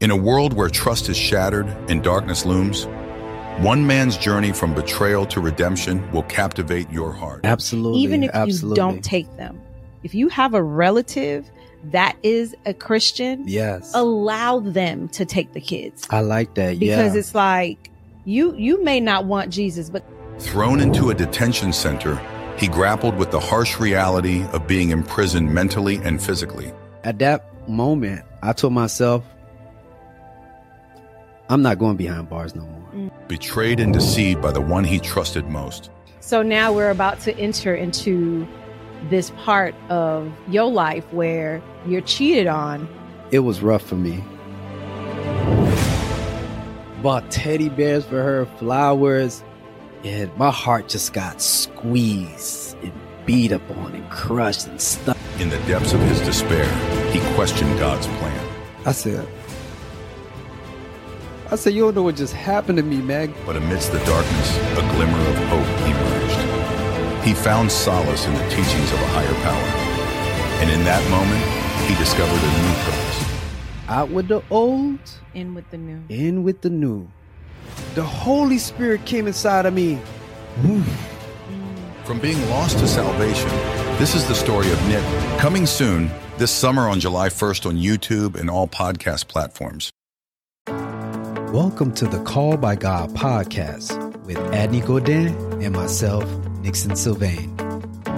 In a world where trust is shattered and darkness looms, one man's journey from betrayal to redemption will captivate your heart. Absolutely. Even if absolutely. you don't take them. If you have a relative that is a Christian, Yes. allow them to take the kids. I like that. Because yeah. it's like you you may not want Jesus, but Thrown into a detention center, he grappled with the harsh reality of being imprisoned mentally and physically. At that moment, I told myself, I'm not going behind bars no more. Mm. Betrayed and deceived by the one he trusted most. So now we're about to enter into this part of your life where you're cheated on. It was rough for me. Bought teddy bears for her, flowers, and my heart just got squeezed and beat up on and crushed and stuck. In the depths of his despair, he questioned God's plan. I said, I said, you don't know what just happened to me, Meg. But amidst the darkness, a glimmer of hope emerged. He found solace in the teachings of a higher power. And in that moment, he discovered a new purpose. Out with the old, In with the new. in with the new. The Holy Spirit came inside of me. From being lost to salvation, this is the story of Nick. Coming soon, this summer on July 1st on YouTube and all podcast platforms. Welcome to the Called by God podcast with Adney Godin and myself, Nixon Sylvain.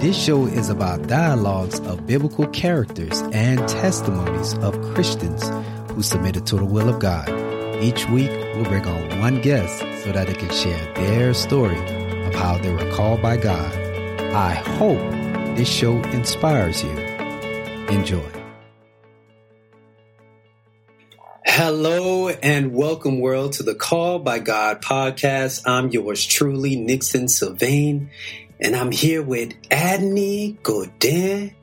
This show is about dialogues of biblical characters and testimonies of Christians who submitted to the will of God. Each week, we'll bring on one guest so that they can share their story of how they were called by God. I hope this show inspires you. Enjoy. Hello and welcome, world, to the Called by God podcast. I'm yours truly, Nixon Sylvain, and I'm here with Adney Godin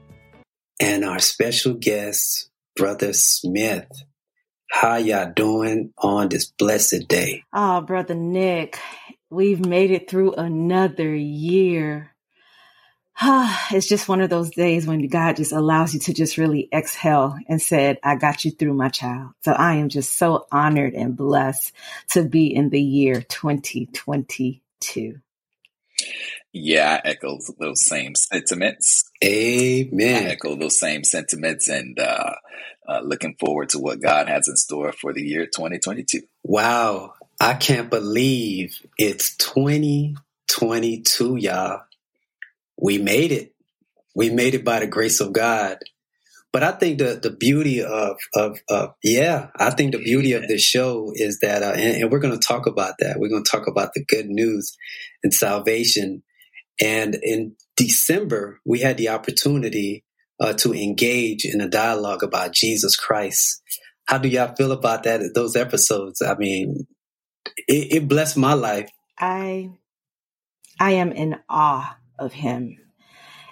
and our special guest, Brother Smith. How y'all doing on this blessed day? Oh, brother Nick, we've made it through another year. it's just one of those days when God just allows you to just really exhale and said, I got you through my child. So I am just so honored and blessed to be in the year 2022. Yeah, I echo those same sentiments. I Amen. echo those same sentiments and uh, uh, looking forward to what God has in store for the year 2022. Wow. I can't believe it's 2022, y'all. We made it. We made it by the grace of God. But I think the, the beauty of, of, of, yeah, I think the beauty of this show is that, uh, and, and we're going to talk about that. We're going to talk about the good news and salvation. And in December, we had the opportunity uh, to engage in a dialogue about Jesus Christ. How do y'all feel about that? Those episodes? I mean, it, it blessed my life. I I am in awe of him.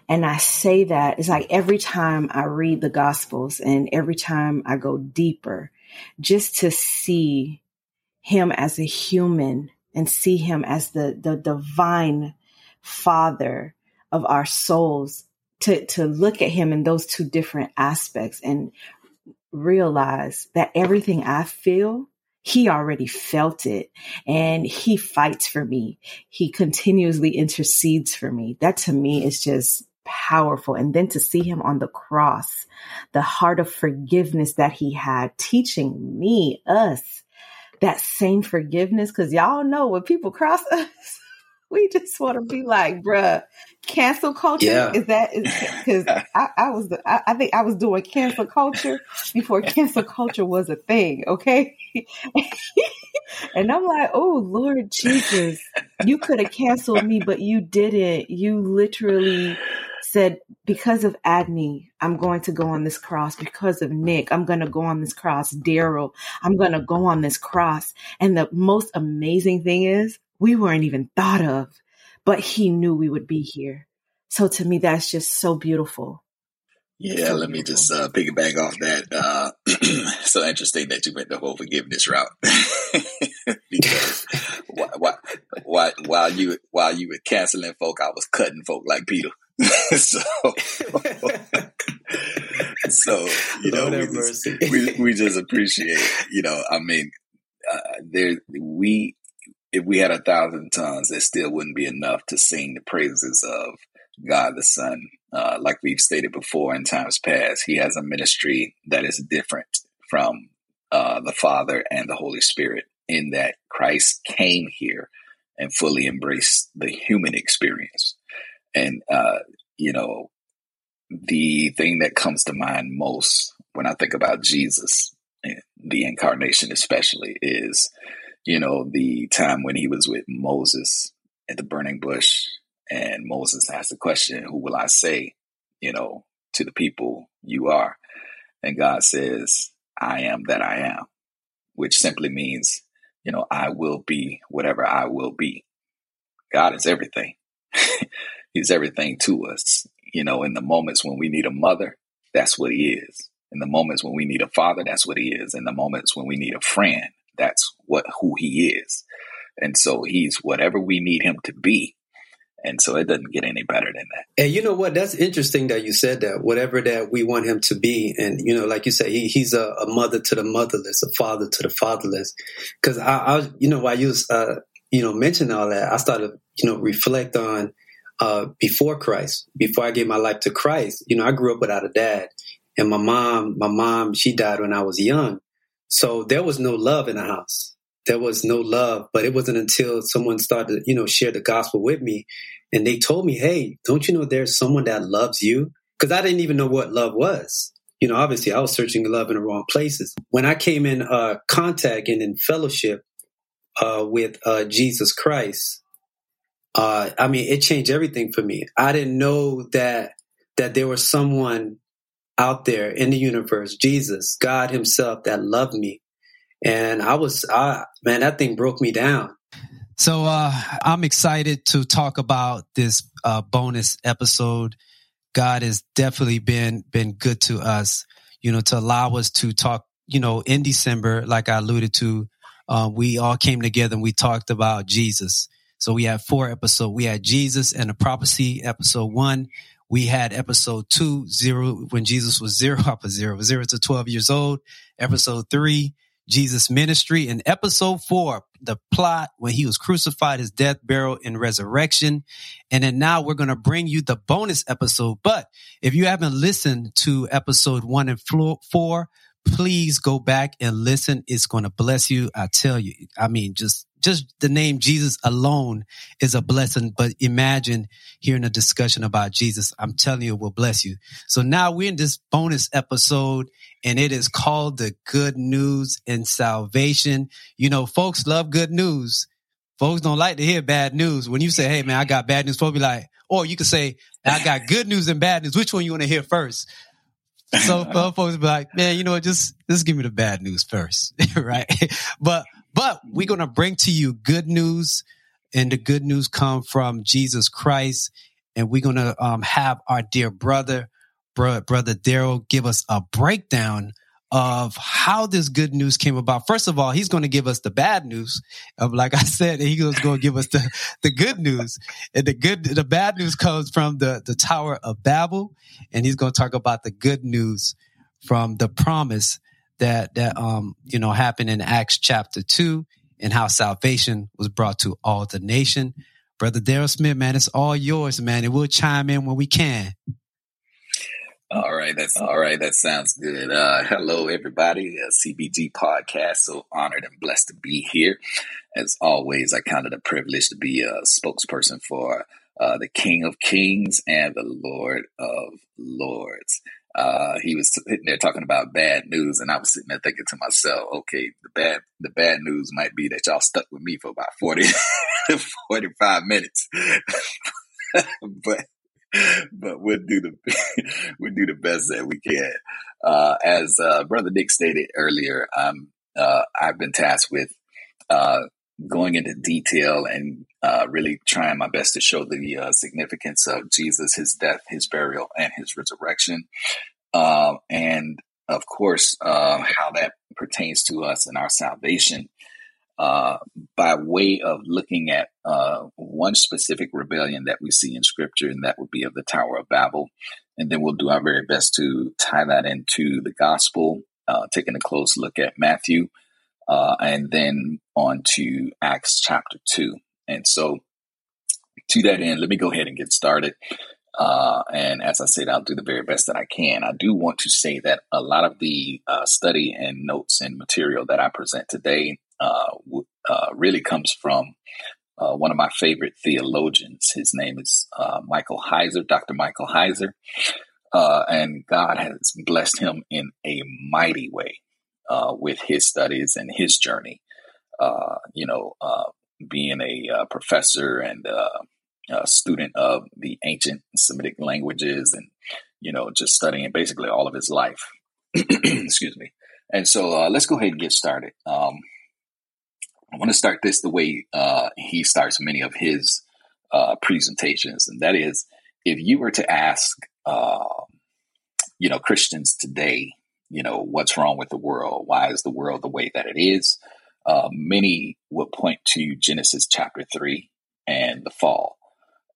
And I say that it's like every time I read the gospels and every time I go deeper, just to see him as a human and see him as the, the divine father of our souls, to, to look at him in those two different aspects and realize that everything I feel, he already felt it and he fights for me. He continuously intercedes for me. That to me is just powerful. And then to see him on the cross, the heart of forgiveness that he had, teaching me, us, that same forgiveness. Cause y'all know when people cross us, we just want to be like, bruh, cancel culture. Yeah. Is that because I, I was the, I, I think I was doing cancel culture before cancel culture was a thing. Okay. and I'm like, oh Lord Jesus, you could have canceled me, but you didn't. You literally said, because of Adney, I'm going to go on this cross. Because of Nick, I'm going to go on this cross. Darryl, I'm going to go on this cross. And the most amazing thing is, we weren't even thought of, but he knew we would be here. So to me, that's just so beautiful. Yeah, let me just uh, piggyback off that. Uh, so interesting that you went the whole forgiveness route because while, while, while you while you were canceling folk, I was cutting folk like Peter. so so you know, we just, we, we just, appreciate. You know, I mean, uh, there we if we had a thousand tons, it still wouldn't be enough to sing the praises of God the Son. Uh, like we've stated before in times past, He has a ministry that is different from uh, the Father and the Holy Spirit in that Christ came here and fully embraced the human experience. And, uh, you know, the thing that comes to mind most when I think about Jesus, the incarnation especially, is, you know, the time when he was with Moses at the burning bush and Moses asked the question, Who will I say, you know, to the people you are? And God says, I am that I am, which simply means, you know, I will be whatever I will be. God is everything. He's everything to us. You know, in the moments when we need a mother, that's what he is. In the moments when we need a father, that's what he is. In the moments when we need a friend, that's what who he is. And so he's whatever we need him to be. And so it doesn't get any better than that. And you know what? That's interesting that you said that. Whatever that we want him to be, and you know, like you said, he, he's a, a mother to the motherless, a father to the fatherless. Because I, I, you know, while you uh, you know, mentioning all that, I started, you know, reflect on uh, before Christ, before I gave my life to Christ. You know, I grew up without a dad, and my mom, my mom, she died when I was young, so there was no love in the house there was no love. But it wasn't until someone started, you know, share the gospel with me and they told me, Hey, don't you know there's someone that loves you? Cause I didn't even know what love was. You know, obviously I was searching love in the wrong places. When I came in uh, contact and in fellowship uh, with uh, Jesus Christ, uh, I mean, it changed everything for me. I didn't know that that there was someone out there in the universe, Jesus, God Himself, that loved me and I was, I, man, that thing broke me down. So uh, I'm excited to talk about this uh, bonus episode. God has definitely been been good to us, you know, to allow us to talk. You know, in December, like I alluded to, uh, we all came together and we talked about Jesus. So we had four episodes. We had Jesus and the prophecy, episode one. We had episode two, zero, when Jesus was zero, up a zero, zero to 12 years old. Episode three, Jesus' ministry And episode four, the plot when he was crucified, his death, burial, and resurrection. And then now we're going to bring you the bonus episode. But if you haven't listened to episode one and four, please go back and listen. It's going to bless you. I tell you. I mean, just just the name Jesus alone is a blessing. But imagine hearing a discussion about Jesus. I'm telling you, it will bless you. So now we're in this bonus episode and it is called the good news and salvation. You know, folks love good news. Folks don't like to hear bad news. When you say, Hey man, I got bad news, folks be like, or you could say, I got good news and bad news. Which one you want to hear first? So folks be like, man, you know what? Just, just give me the bad news first. right. But but we're going to bring to you good news and the good news come from Jesus Christ. And we're going to um, have our dear brother, bro, brother Darryl, give us a breakdown of how this good news came about. First of all, he's going to give us the bad news. Of, like I said, he was going to give us the, the good news. And the good, the bad news comes from the, the Tower of Babel. And he's going to talk about the good news from the promise that that um you know happened in Acts chapter two and how salvation was brought to all the nation. Brother Darryl Smith, man, it's all yours, man, and we'll chime in when we can. All right, that's all right. That sounds good. Uh, hello, everybody. Uh, CBG podcast. So honored and blessed to be here. As always, I count it a privilege to be a spokesperson for uh, the King of Kings and the Lord of Lords uh, he was sitting there talking about bad news, and I was sitting there thinking to myself, okay, the bad the bad news might be that y'all stuck with me for about 40, 45 minutes, but but we'll do the we'll do the best that we can. Uh, as uh, Brother Nick stated earlier, um, uh, I've been tasked with uh, going into detail and uh, really trying my best to show the uh, significance of Jesus, his death, his burial, and his resurrection. Uh, and of course, uh, how that pertains to us and our salvation. uh, by way of looking at uh, one specific rebellion that we see in Scripture, and that would be of the Tower of Babel. And then we'll do our very best to tie that into the gospel, taking a close look at Matthew, uh, and then on to Acts chapter 2. And so, to that end, let me go ahead and get started. Uh, and as I said, I'll do the very best that I can. I do want to say that a lot of the uh, study and notes and material that I present today uh, uh really comes from uh, one of my favorite theologians. His name is uh, Michael Heiser, Dr. Michael Heiser. and God has blessed him in a mighty way with his studies and his journey. you know, being a professor and a student of the ancient Semitic languages and, you know, just studying basically all of his life. Excuse me. And so uh, let's go ahead and get started. Um, I want to start this the way uh, he starts many of his uh, presentations, and that is if you were to ask, uh, you know, Christians today, you know, what's wrong with the world? Why is the world the way that it is? Uh, many would point to Genesis chapter 3 and the fall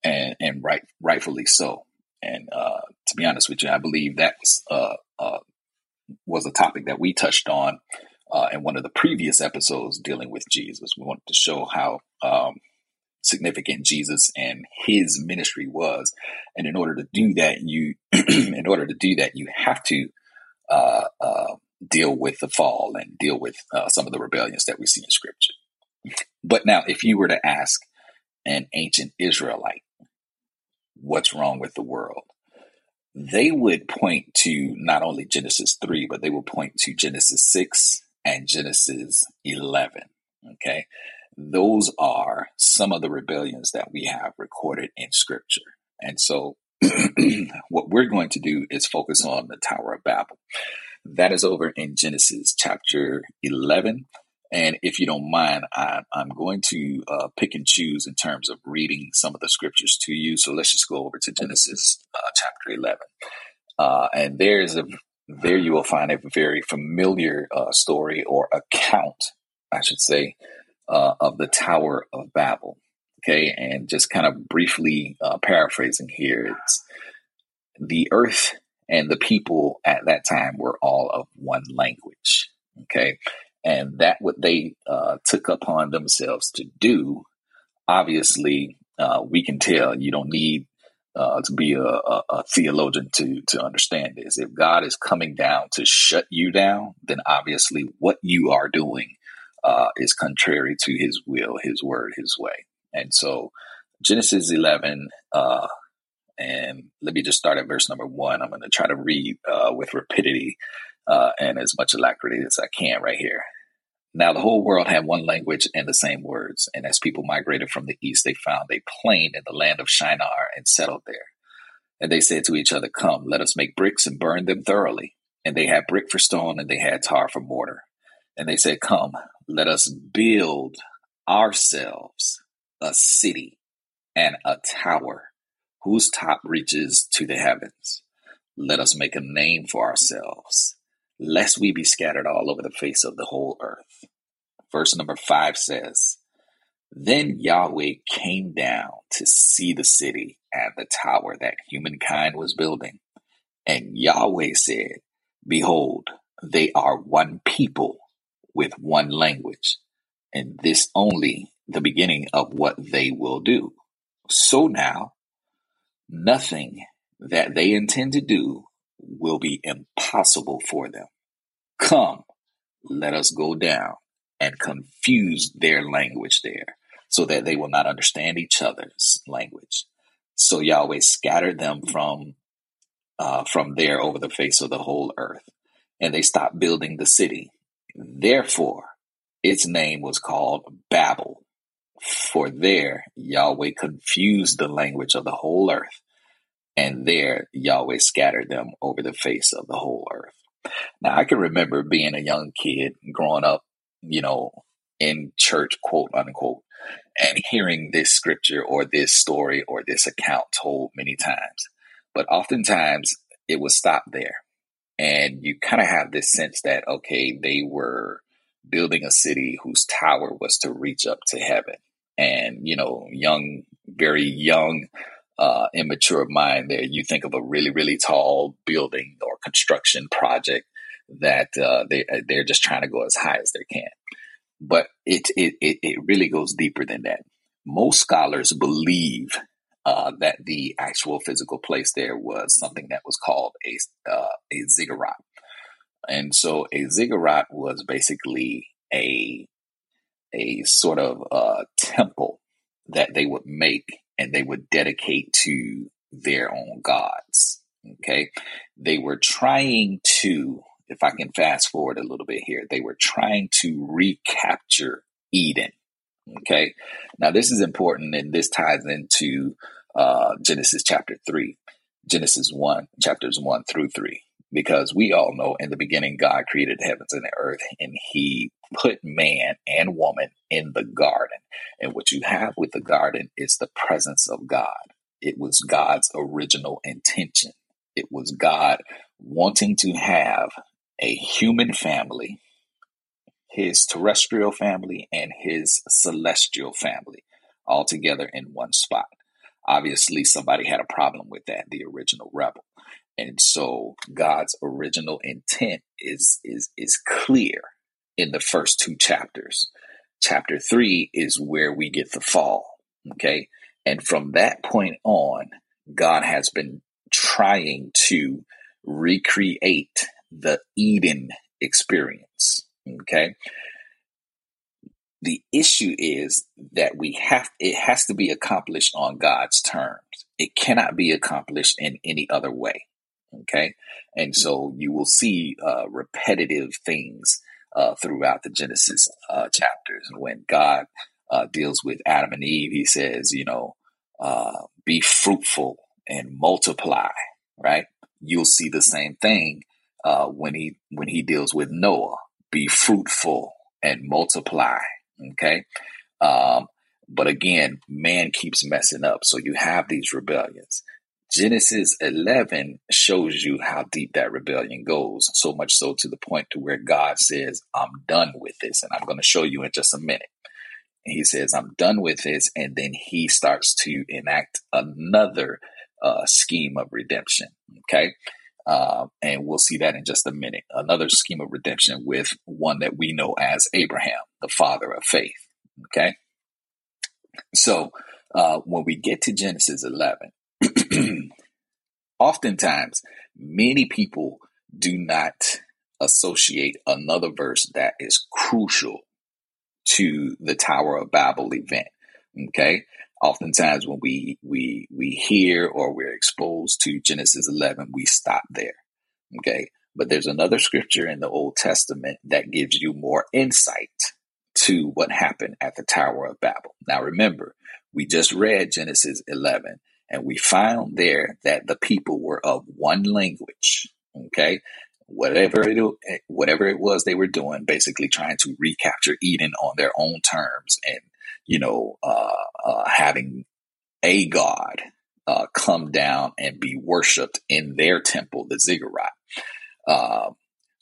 and and right rightfully so. And uh, to be honest with you, I believe that was uh, uh, was a topic that we touched on uh, in one of the previous episodes dealing with Jesus. We wanted to show how um, significant Jesus and his ministry was, and in order to do that, you in order to do that, you have to uh, uh, deal with the fall and deal with some of the rebellions that we see in Scripture. But now, if you were to ask an ancient Israelite what's wrong with the world, they would point to not only Genesis 3, but they would point to Genesis 6 and Genesis 11. Okay. Those are some of the rebellions that we have recorded in scripture. And so what we're going to do is focus on the Tower of Babel. That is over in Genesis chapter 11. And if you don't mind, I, am going to uh, pick and choose in terms of reading some of the scriptures to you. So let's just go over to Genesis uh, chapter 11. Uh, and there's a there you will find a very familiar uh, story or account, I should say, uh, of the Tower of Babel. Okay, and just kind of briefly uh, paraphrasing here, it's the earth and the people at that time were all of one language. Okay, and that what they uh, took upon themselves to do obviously uh, we can tell you don't need uh, to be a, a, a, theologian to to understand this if god is coming down to shut you down then obviously what you are doing uh, is contrary to his will his word his way and so genesis 11 uh, and let me just start at verse number one i'm going to try to read uh, with rapidity uh, and as much alacrity as I can right here. Now, the whole world had one language and the same words. And as people migrated from the east, they found a plain in the land of Shinar and settled there. And they said to each other, Come, let us make bricks and burn them thoroughly. And they had brick for stone and they had tar for mortar. And they said, Come, let us build ourselves a city and a tower whose top reaches to the heavens. Let us make a name for ourselves lest we be scattered all over the face of the whole earth. Verse number five says, Then Yahweh came down to see the city and the tower that humankind was building. And Yahweh said, Behold, they are one people with one language, and this only the beginning of what they will do. So now, nothing that they intend to do will be impossible for them. Come, let us go down and confuse their language there so that they will not understand each other's language. So Yahweh scattered them from uh, from there over the face of the whole earth, and they stopped building the city. Therefore, its name was called Babel, for there Yahweh confused the language of the whole earth, and there Yahweh scattered them over the face of the whole earth. Now, I can remember being a young kid growing up, you know, in church, quote unquote, and hearing this scripture or this story or this account told many times. But oftentimes it was stopped there. And you kind of have this sense that, okay, they were building a city whose tower was to reach up to heaven. And, you know, young, very young, uh, immature mind there, you think of a really, really tall building or construction project that uh, they, they're just trying to go as high as they can. But it, it, it, it really goes deeper than that. Most scholars believe uh, that the actual physical place there was something that was called a, uh, a ziggurat. And so a ziggurat was basically a a sort of uh, temple that they would make and they would dedicate to their own gods. Okay, they were trying to, if I can fast forward a little bit here, they were trying to recapture Eden. Okay, now this is important and this ties into uh, Genesis chapter 3, Genesis 1, chapters 1 through 3 because we all know in the beginning God created the heavens and the earth and he put man and woman in the garden. And what you have with the garden is the presence of God. It was God's original intention. It was God wanting to have a human family, his terrestrial family and his celestial family all together in one spot. Obviously, somebody had a problem with that, the original rebel. And so God's original intent is is is clear in the first two chapters. Chapter 3 is where we get the fall, okay? And from that point on, God has been trying to recreate the Eden experience, okay? The issue is that we have it has to be accomplished on God's terms. It cannot be accomplished in any other way. Okay. And so you will see uh, repetitive things uh, throughout the Genesis uh, chapters. And when God uh, deals with Adam and Eve, he says, you know, uh, be fruitful and multiply, right? You'll see the same thing uh, when he when he deals with Noah. Be fruitful and multiply. Okay. Um, but again, man keeps messing up. So you have these rebellions. Genesis 11 shows you how deep that rebellion goes, so much so to the point to where God says, I'm done with this. And I'm going to show you in just a minute. And he says, I'm done with this. And then he starts to enact another uh, scheme of redemption. Okay. Uh, and we'll see that in just a minute. Another scheme of redemption with one that we know as Abraham, the father of faith. Okay. So uh, when we get to Genesis 11, oftentimes many people do not associate another verse that is crucial to the Tower of Babel event. Okay. Oftentimes when we we we hear or we're exposed to Genesis 11, we stop there. Okay. But there's another scripture in the Old Testament that gives you more insight to what happened at the Tower of Babel. Now remember, we just read Genesis 11 and we found there that the people were of one language. Okay. Whatever it, whatever it was they were doing, basically trying to recapture Eden on their own terms and, you know, uh, uh, having a God uh, come down and be worshiped in their temple, the ziggurat. Uh,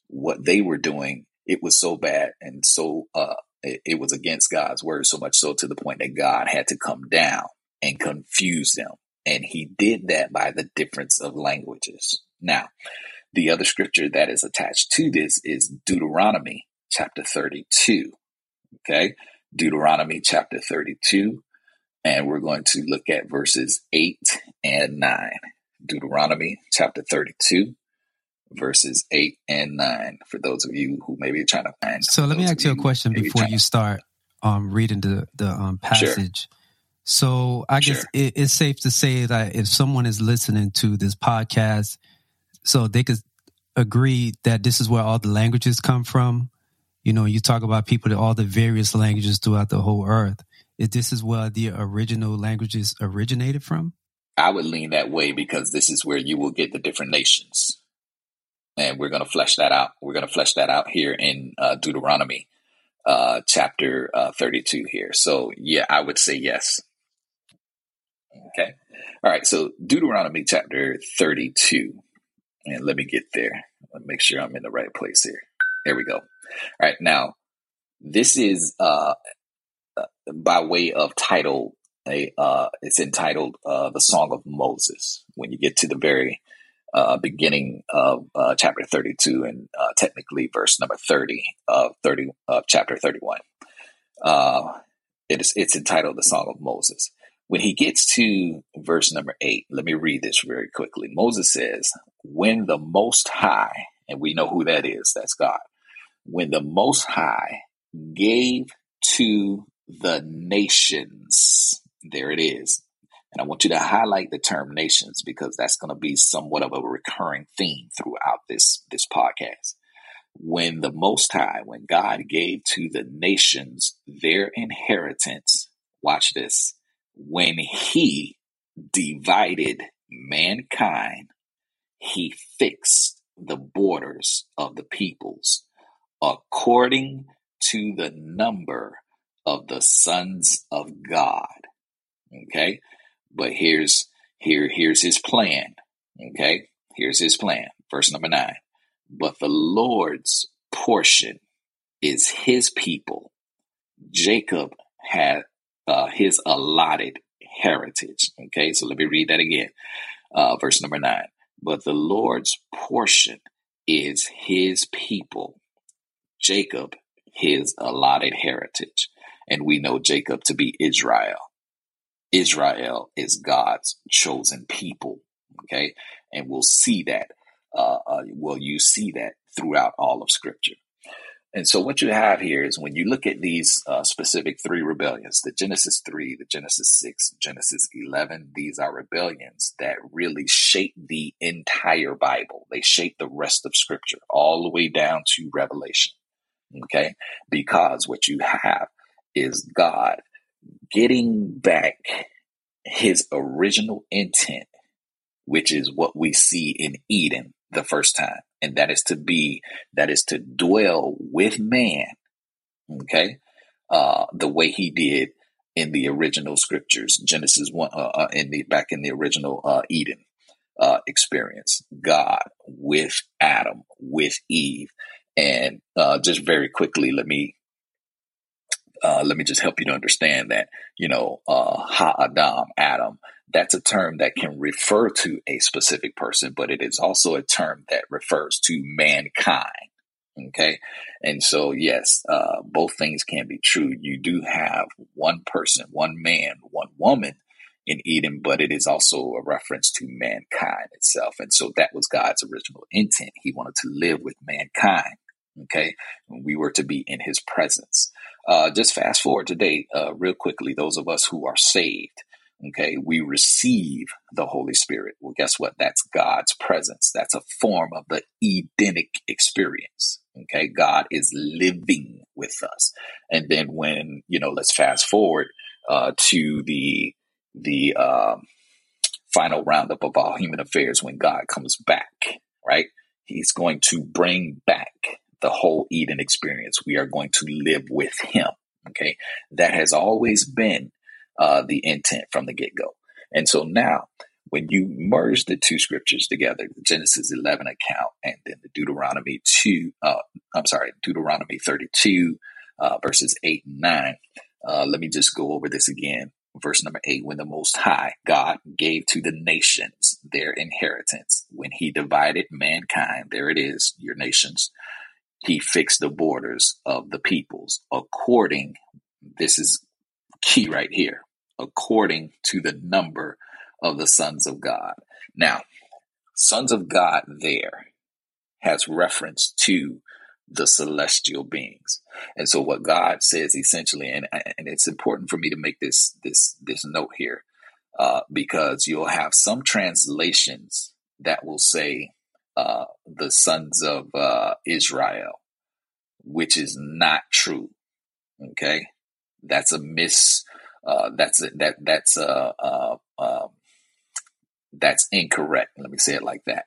what they were doing, it was so bad and so uh, it, it was against God's word, so much so to the point that God had to come down and confuse them and he did that by the difference of languages. Now, the other scripture that is attached to this is Deuteronomy chapter 32. Okay. Deuteronomy chapter 32. And we're going to look at verses 8 and 9. Deuteronomy chapter 32, verses 8 and 9. For those of you who may be trying to find. So let me ask you a question before you start um, reading the, the um, passage. Sure. So I guess it, it's safe to say that if someone is listening to this podcast, so they could agree that this is where all the languages come from. You know, you talk about people that all the various languages throughout the whole earth. Is this is where the original languages originated from? I would lean that way because this is where you will get the different nations. And we're going to flesh that out. We're going to flesh that out here in uh, Deuteronomy uh, chapter uh, 32 here. So, yeah, I would say yes. Okay. All right. So Deuteronomy chapter 32. And let me get there. Let me make sure I'm in the right place here. There we go. All right. Now, This is uh, uh, by way of title. A uh, it's entitled uh, "The Song of Moses." When you get to the very uh, beginning of uh, chapter 32 and uh, technically verse number 30 of 30 of chapter 31. Uh, it is it's entitled the Song of Moses. When he gets to verse number eight, let me read this very quickly. Moses says, "When the Most High, and we know who that is, that's God. When the Most High gave to the nations, there it is, and I want you to highlight the term nations because that's going to be somewhat of a recurring theme throughout this, this podcast. When the Most High, when God gave to the nations their inheritance, watch this, when He divided mankind, He fixed the borders of the peoples according to the number of the sons of God. Okay. But here's here here's his plan. Okay? Here's his plan. Verse number 9. But the Lord's portion is his people. Jacob had uh, his allotted heritage. Okay, so let me read that again. Uh, verse number nine. But the Lord's portion is his people, Jacob, his allotted heritage. And we know Jacob to be Israel. Israel is God's chosen people. Okay. And we'll see that. Uh, uh, well, you see that throughout all of Scripture. And so, what you have here is when you look at these uh, specific three rebellions the Genesis 3, the Genesis 6, Genesis 11 these are rebellions that really shape the entire Bible. They shape the rest of Scripture all the way down to Revelation. Okay? Because what you have is God getting back his original intent, which is what we see in Eden the first time. And that is to be, that is to dwell with man, okay, uh, the way he did in the original scriptures, Genesis 1, uh, uh, in the, back in the original uh, Eden uh, experience. God with Adam, with Eve. And uh, just very quickly, let me uh, let me just help you to understand that, you know, uh, ha-adam, Adam, that's a term that can refer to a specific person, but it is also a term that refers to mankind. Okay. And so, yes, uh, both things can be true. You do have one person, one man, one woman in Eden, but it is also a reference to mankind itself. And so that was God's original intent. He wanted to live with mankind. Okay. We were to be in his presence. Uh, just fast forward today, uh, real quickly, those of us who are saved, okay, we receive the Holy Spirit. Well, guess what? That's God's presence. That's a form of the Edenic experience. Okay. God is living with us. And then when, you know, let's fast forward, uh, to the, the, uh, final roundup of all human affairs when God comes back, right? He's going to bring back the whole Eden experience. We are going to live with Him. Okay. That has always been uh, the intent from the get go. And so now, when you merge the two scriptures together, the Genesis 11 account and then the Deuteronomy 2, uh, I'm sorry, Deuteronomy 32, uh, verses 8 and 9, uh, let me just go over this again. Verse number 8 When the Most High God gave to the nations their inheritance, when he divided mankind, there it is, your nations, he fixed the borders of the peoples according, this is key right here, according to the number of the sons of God. Now, sons of God there has reference to the celestial beings. And so what God says essentially, and, and it's important for me to make this, this, this note here, uh, because you'll have some translations that will say uh, the sons of uh, Israel, which is not true. Okay, that's a miss. Uh, that's that that's a uh, um, that's incorrect. Let me say it like that.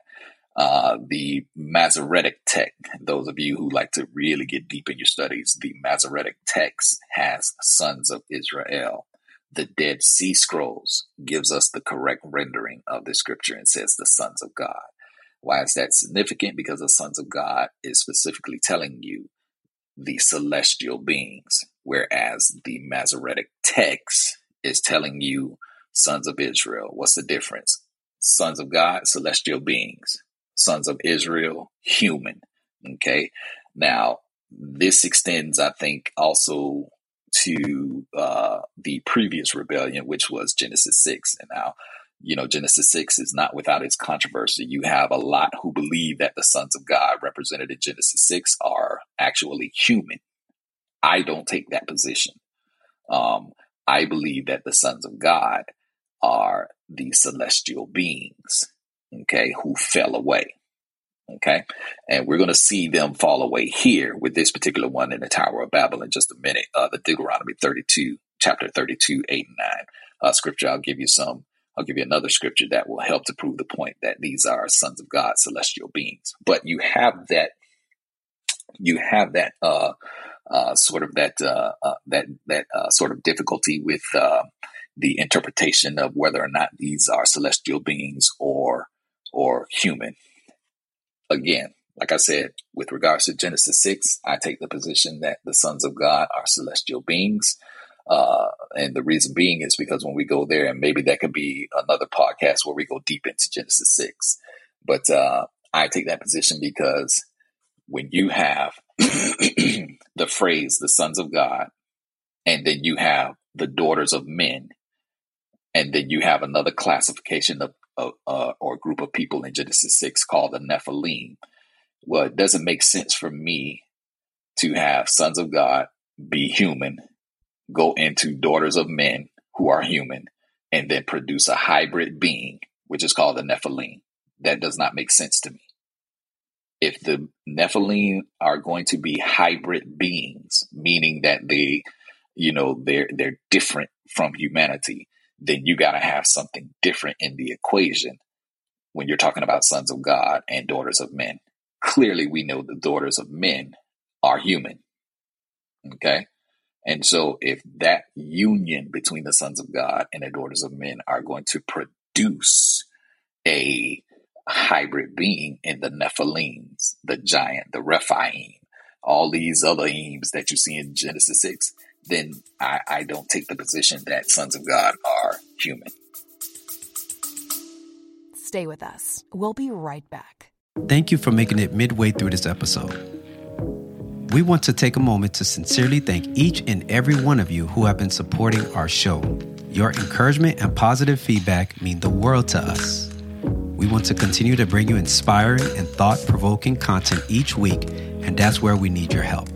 Uh, the Masoretic text, those of you who like to really get deep in your studies, the Masoretic text has sons of Israel. The Dead Sea Scrolls gives us the correct rendering of the scripture and says the sons of God. Why is that significant? Because the sons of God is specifically telling you the celestial beings, whereas the Masoretic text is telling you sons of Israel. What's the difference? Sons of God, celestial beings. Sons of Israel, human. Okay. Now, this extends, I think, also to uh, the previous rebellion, which was Genesis 6. And now, you know, Genesis 6 is not without its controversy. You have a lot who believe that the sons of God represented in Genesis 6 are actually human. I don't take that position. Um, I believe that the sons of God are the celestial beings, okay, who fell away. Okay. And we're going to see them fall away here with this particular one in the Tower of Babel in just a minute. Uh, the Deuteronomy 32, chapter 32, 8 and 9. Uh, scripture, I'll give you some. I'll give you another scripture that will help to prove the point that these are sons of God, celestial beings. But you have that, you have that, uh, uh, sort of that, uh, uh that, that, uh, sort of difficulty with, uh, the interpretation of whether or not these are celestial beings or, or human again, like I said, with regards to Genesis 6, I take the position that the sons of God are celestial beings. And the reason being is because when we go there, and maybe that could be another podcast where we go deep into Genesis 6. But I take that position because when you have the phrase the sons of God, and then you have the daughters of men, and then you have another classification of uh, or group of people in Genesis 6 called the Nephilim. Well, it doesn't make sense for me to have sons of God be human, go into daughters of men who are human, and then produce a hybrid being, which is called the Nephilim. That does not make sense to me. If the Nephilim are going to be hybrid beings, meaning that they, you know, they're they're different from humanity, then you got to have something different in the equation when you're talking about sons of God and daughters of men. Clearly, we know the daughters of men are human. Okay. And so, if that union between the sons of God and the daughters of men are going to produce a hybrid being in the Nephilims, the giant, the Rephaim, all these other eames that you see in Genesis 6, then I, I don't take the position that sons of God are human. Stay with us. We'll be right back. Thank you for making it midway through this episode. We want to take a moment to sincerely thank each and every one of you who have been supporting our show. Your encouragement and positive feedback mean the world to us. We want to continue to bring you inspiring and thought provoking content each week, and that's where we need your help.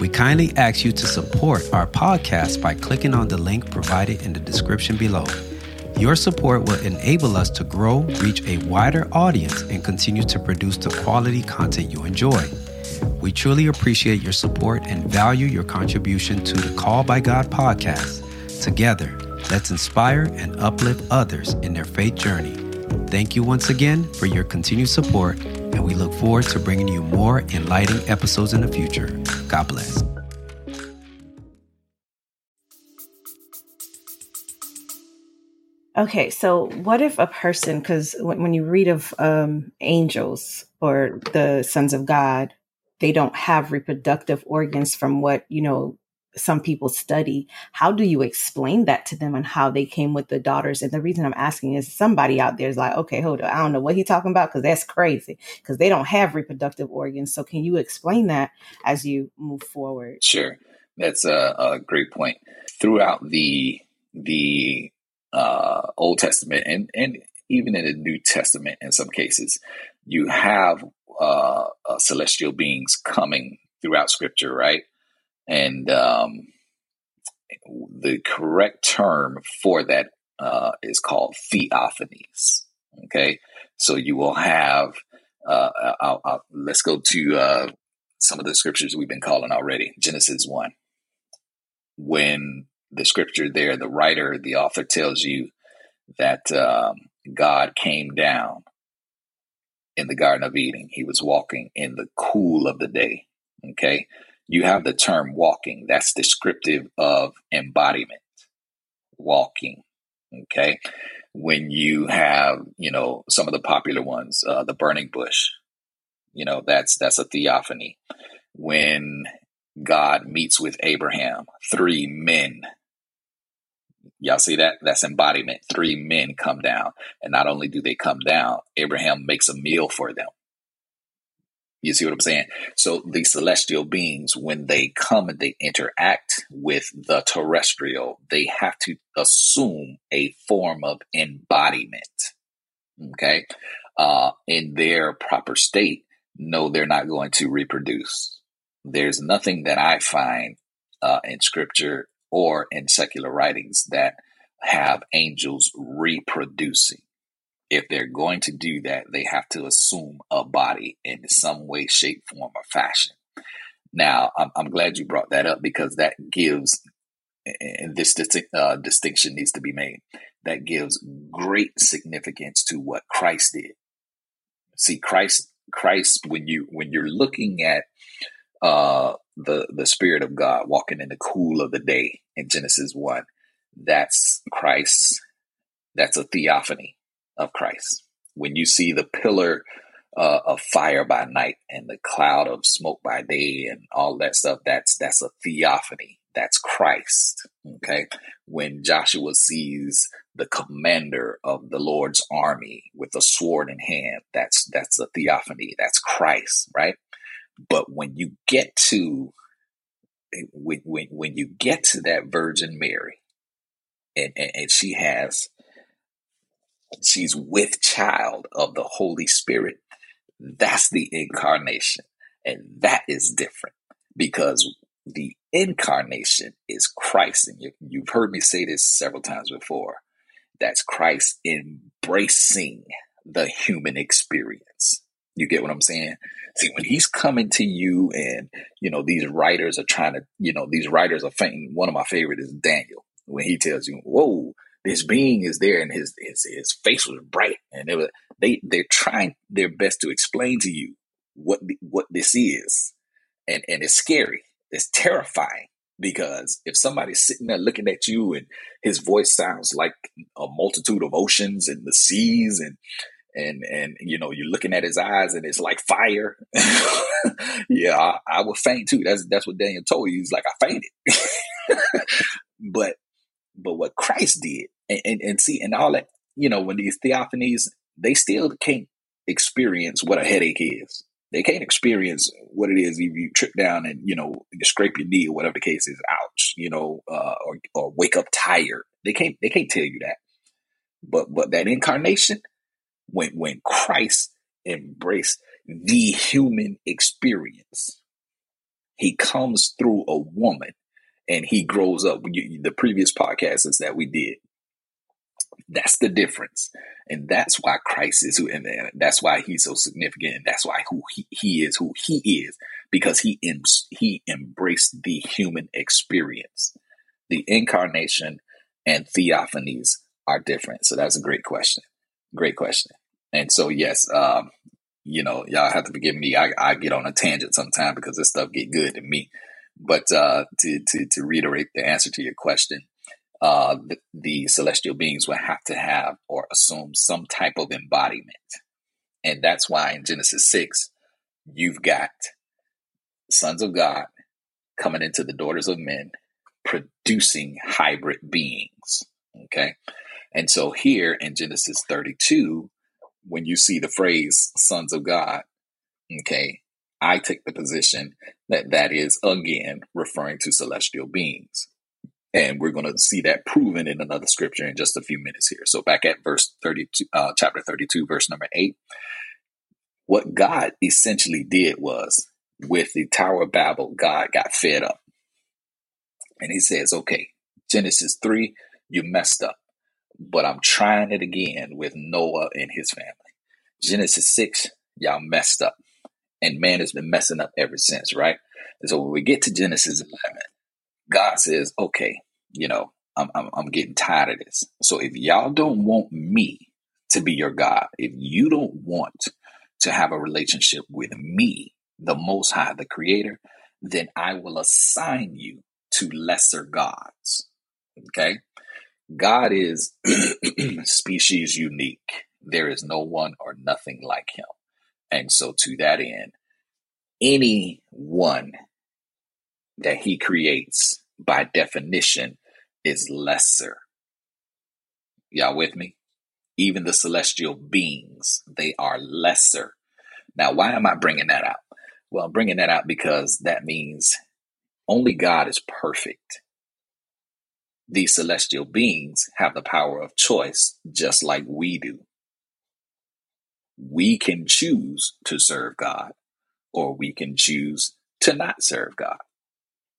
We kindly ask you to support our podcast by clicking on the link provided in the description below. Your support will enable us to grow, reach a wider audience, and continue to produce the quality content you enjoy. We truly appreciate your support and value your contribution to the Called by God podcast. Together, let's inspire and uplift others in their faith journey. Thank you once again for your continued support and we look forward to bringing you more enlightening episodes in the future. God bless. Okay, so what if a person, because when, you read of um, angels or the sons of God, they don't have reproductive organs from what, you know, some people study. How do you explain that to them and how they came with the daughters? And the reason I'm asking is somebody out there is like, okay, hold on. I don't know what he's talking about because that's crazy because they don't have reproductive organs. So can you explain that as you move forward? Sure. That's a, a great point. Throughout the, the uh, Old Testament and, and even in the New Testament, in some cases, you have uh, uh, celestial beings coming throughout Scripture, right? And um, the correct term for that uh, is called theophanies. Okay, so you will have. Uh, I'll, I'll, let's go to uh, some of the scriptures we've been calling already. Genesis one, when the scripture there, the writer, the author tells you that um, God came down in the Garden of Eden. He was walking in the cool of the day. Okay, you have the term walking. That's descriptive of embodiment, walking. Okay. When you have, you know, some of the popular ones, uh, the burning bush, you know, that's, that's a theophany. When God meets with Abraham, three men. Y'all see that? That's embodiment. Three men come down. And not only do they come down, Abraham makes a meal for them. You see what I'm saying? So the celestial beings, when they come and they interact with the terrestrial, they have to assume a form of embodiment. Okay. Uh, in their proper state, no, they're not going to reproduce. There's nothing that I find uh, in scripture or in secular writings that have angels reproducing. If they're going to do that, they have to assume a body in some way, shape, form, or fashion. Now, I'm, I'm glad you brought that up because that gives, and this uh, distinction needs to be made, that gives great significance to what Christ did. See, Christ, Christ, when you when you're looking at uh, the the Spirit of God walking in the cool of the day in Genesis one. That's Christ. That's a theophany of Christ. When you see the pillar uh, of fire by night and the cloud of smoke by day and all that stuff, that's that's a theophany. That's Christ. Okay. When Joshua sees the commander of the Lord's army with a sword in hand, that's that's a theophany. That's Christ, right? But when you get to when, when, when you get to that Virgin Mary, and, and, and she has she's with child of the Holy Spirit, that's the incarnation. And that is different because the incarnation is Christ. And you, you've heard me say this several times before. That's Christ embracing the human experience. You get what I'm saying? See, when he's coming to you and, you know, these writers are trying to, you know, these writers are fainting. One of my favorite is Daniel when he tells you, whoa, this being is there and his, his, his face was bright. And they were, they, they're trying their best to explain to you what, what this is. And, and it's scary. It's terrifying because if somebody's sitting there looking at you and his voice sounds like a multitude of oceans and the seas and and and you know you're looking at his eyes and it's like fire yeah I, I would faint too that's that's what daniel told you he's like i fainted but but what christ did and, and, and see and all that you know when these theophanies they still can't experience what a headache is they can't experience what it is if you trip down and you know you scrape your knee or whatever the case is ouch you know uh, or, or wake up tired they can't they can't tell you that but but that incarnation when when Christ embraced the human experience. He comes through a woman and he grows up. The previous podcast that we did. That's the difference. And that's why Christ is who, and that's why he's so significant. And that's why who he, he is who he is, because he, em, he embraced the human experience. The incarnation and theophanies are different. So that's a great question. Great question. And so, yes, um, you know, y'all have to forgive me. I, I get on a tangent sometime because this stuff get good to me. But uh, to, to, to reiterate the answer to your question, uh, the, the celestial beings will have to have or assume some type of embodiment. And that's why in Genesis 6, you've got sons of God coming into the daughters of men, producing hybrid beings. Okay. And so here in Genesis 32, when you see the phrase sons of God, okay, I take the position that that is again referring to celestial beings. And we're going to see that proven in another scripture in just a few minutes here. So back at verse 32, uh, chapter 32, verse number eight, what God essentially did was with the Tower of Babel, God got fed up. And he says, okay, Genesis 3, you messed up but I'm trying it again with Noah and his family. Genesis 6, y'all messed up. And man has been messing up ever since, right? And so when we get to Genesis 11, God says, okay, you know, I'm, I'm, I'm getting tired of this. So if y'all don't want me to be your God, if you don't want to have a relationship with me, the Most High, the Creator, then I will assign you to lesser gods. Okay? God is species unique. There is no one or nothing like him. And so, to that end, anyone that he creates by definition is lesser. Y'all with me? Even the celestial beings, they are lesser. Now, why am I bringing that out? Well, I'm bringing that out because that means only God is perfect. These celestial beings have the power of choice just like we do. We can choose to serve God or we can choose to not serve God.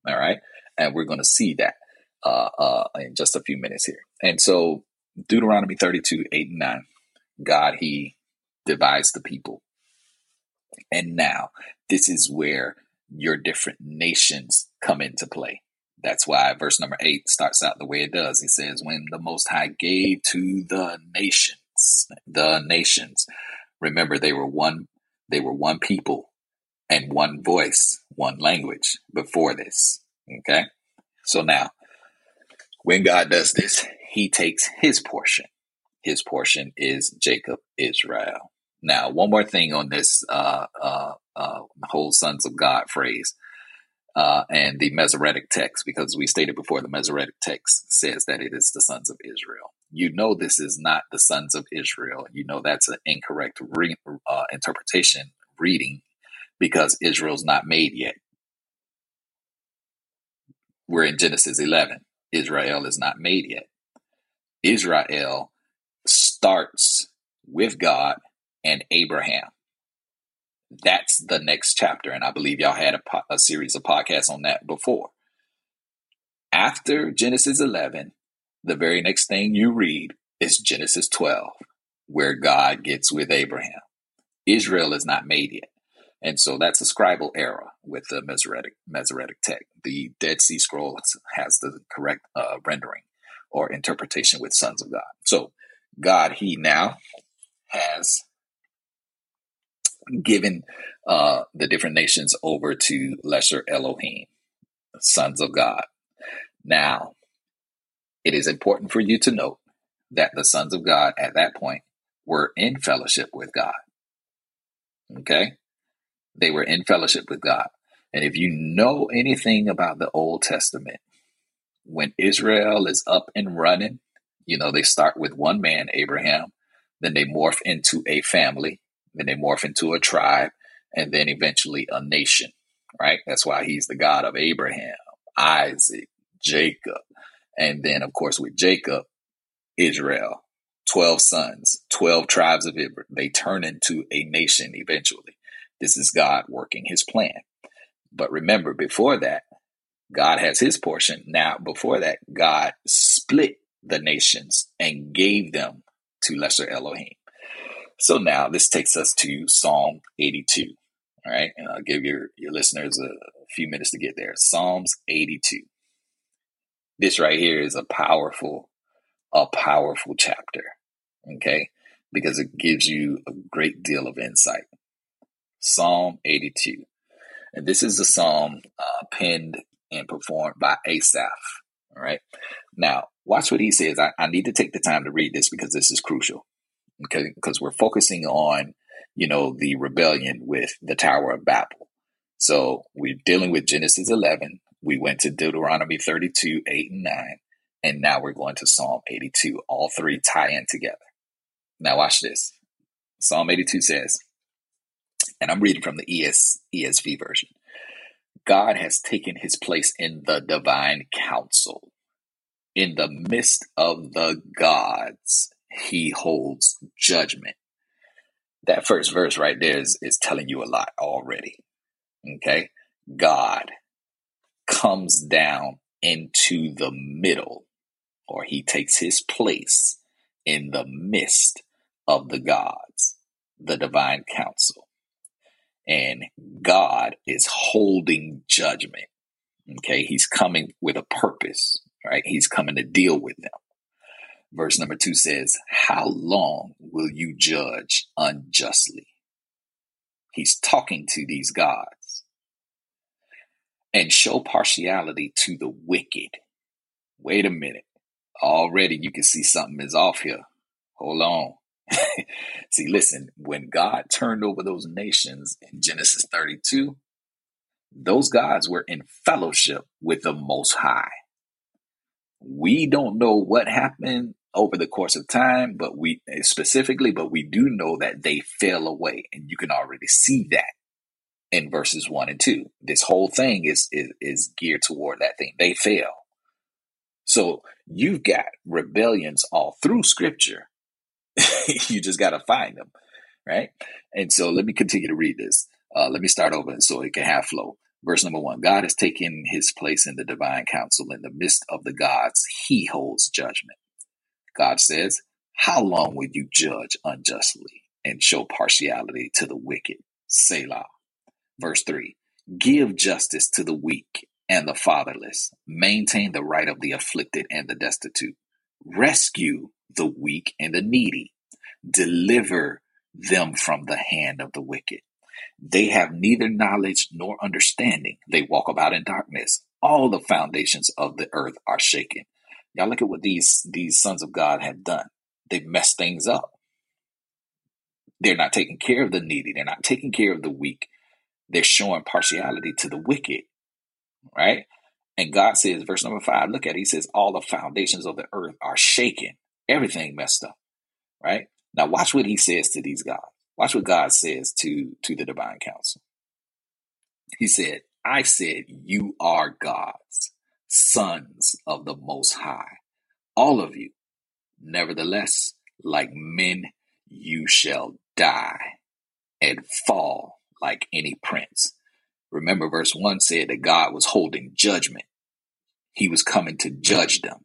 All right. And we're going to see that uh, uh, in just a few minutes here. And so, Deuteronomy 32, 8 and 9, God, He divides the people. And now, this is where your different nations come into play. That's why verse number 8 starts out the way it does. He says, When the Most High gave to the nations, the nations, remember they were one, they were one people and one voice, one language before this. Okay. So now, when God does this, he takes his portion. His portion is Jacob, Israel. Now, one more thing on this uh, uh, uh, whole sons of God phrase uh, and the Masoretic text, because we stated before the Masoretic text says that it is the sons of Israel. You know, this is not the sons of Israel. You know, that's an incorrect re- uh, interpretation reading because Israel's not made yet. We're in Genesis 11. Israel is not made yet. Israel starts with God and Abraham. That's the next chapter. And I believe y'all had a, a series of podcasts on that before. After Genesis 11, the very next thing you read is Genesis 12, where God gets with Abraham. Israel is not made yet. And so that's a scribal error with the Masoretic, Masoretic text. The Dead Sea Scroll has the correct uh, rendering or interpretation with sons of God. So God, He now has given uh, the different nations over to lesser Elohim, sons of God. Now, it is important for you to note that the sons of God at that point were in fellowship with God. Okay? They were in fellowship with God. And if you know anything about the Old Testament, when Israel is up and running, you know, they start with one man, Abraham, then they morph into a family, then they morph into a tribe, and then eventually a nation, right? That's why he's the God of Abraham, Isaac, Jacob. And then, of course, with Jacob, Israel, 12 sons, 12 tribes of Israel. They turn into a nation eventually. This is God working his plan. But remember, before that, God has his portion. Now, before that, God split the nations and gave them to lesser Elohim. So now this takes us to Psalm 82. All right. And I'll give your, your listeners a, a few minutes to get there. Psalms 82. This right here is a powerful, a powerful chapter. Okay. Because it gives you a great deal of insight. Psalm 82. And this is a psalm uh, penned and performed by Asaph. All right. Now, watch what he says. I, I need to take the time to read this because this is crucial. Okay. Because we're focusing on, you know, the rebellion with the Tower of Babel. So we're dealing with Genesis 11. We went to Deuteronomy 32, 8, and 9. And now we're going to Psalm 82. All three tie in together. Now, watch this. Psalm 82 says, and I'm reading from the ES, ESV version. God has taken his place in the divine council. In the midst of the gods, he holds judgment. That first verse right there is, is telling you a lot already. Okay? God comes down into the middle, or he takes his place in the midst of the gods, the divine council and God is holding judgment. Okay, he's coming with a purpose, right? He's coming to deal with them. Verse number two says, How long will you judge unjustly? He's talking to these gods and show partiality to the wicked. Wait a minute. Already you can see something is off here. Hold on. See, listen, when God turned over those nations in Genesis 32, Those gods were in fellowship with the Most High. We don't know what happened over the course of time, but we specifically, but we do know that they fell away, and you can already see that in verses one and two. This whole thing is is, is geared toward that thing. They fail. So you've got rebellions all through Scripture. you just got to find them, right? And so let me continue to read this. Uh, let me start over so it can have flow. Verse number one God has taken his place in the divine council. In the midst of the gods, he holds judgment. God says, How long will you judge unjustly and show partiality to the wicked? Selah. Verse 3 Give justice to the weak and the fatherless, maintain the right of the afflicted and the destitute, rescue the weak and the needy, deliver them from the hand of the wicked. They have neither knowledge nor understanding. They walk about in darkness. All the foundations of the earth are shaken. Y'all look at what these these sons of God have done. They've messed things up. They're not taking care of the needy. They're not taking care of the weak. They're showing partiality to the wicked, right? And God says, verse number five, look at it. He says, all the foundations of the earth are shaken. Everything messed up, right? Now watch what he says to these gods. Watch what God says to, to the divine council. He said, I said, you are gods, sons of the most high, all of you. Nevertheless, like men, you shall die and fall like any prince. Remember, verse 1 said that God was holding judgment, He was coming to judge them.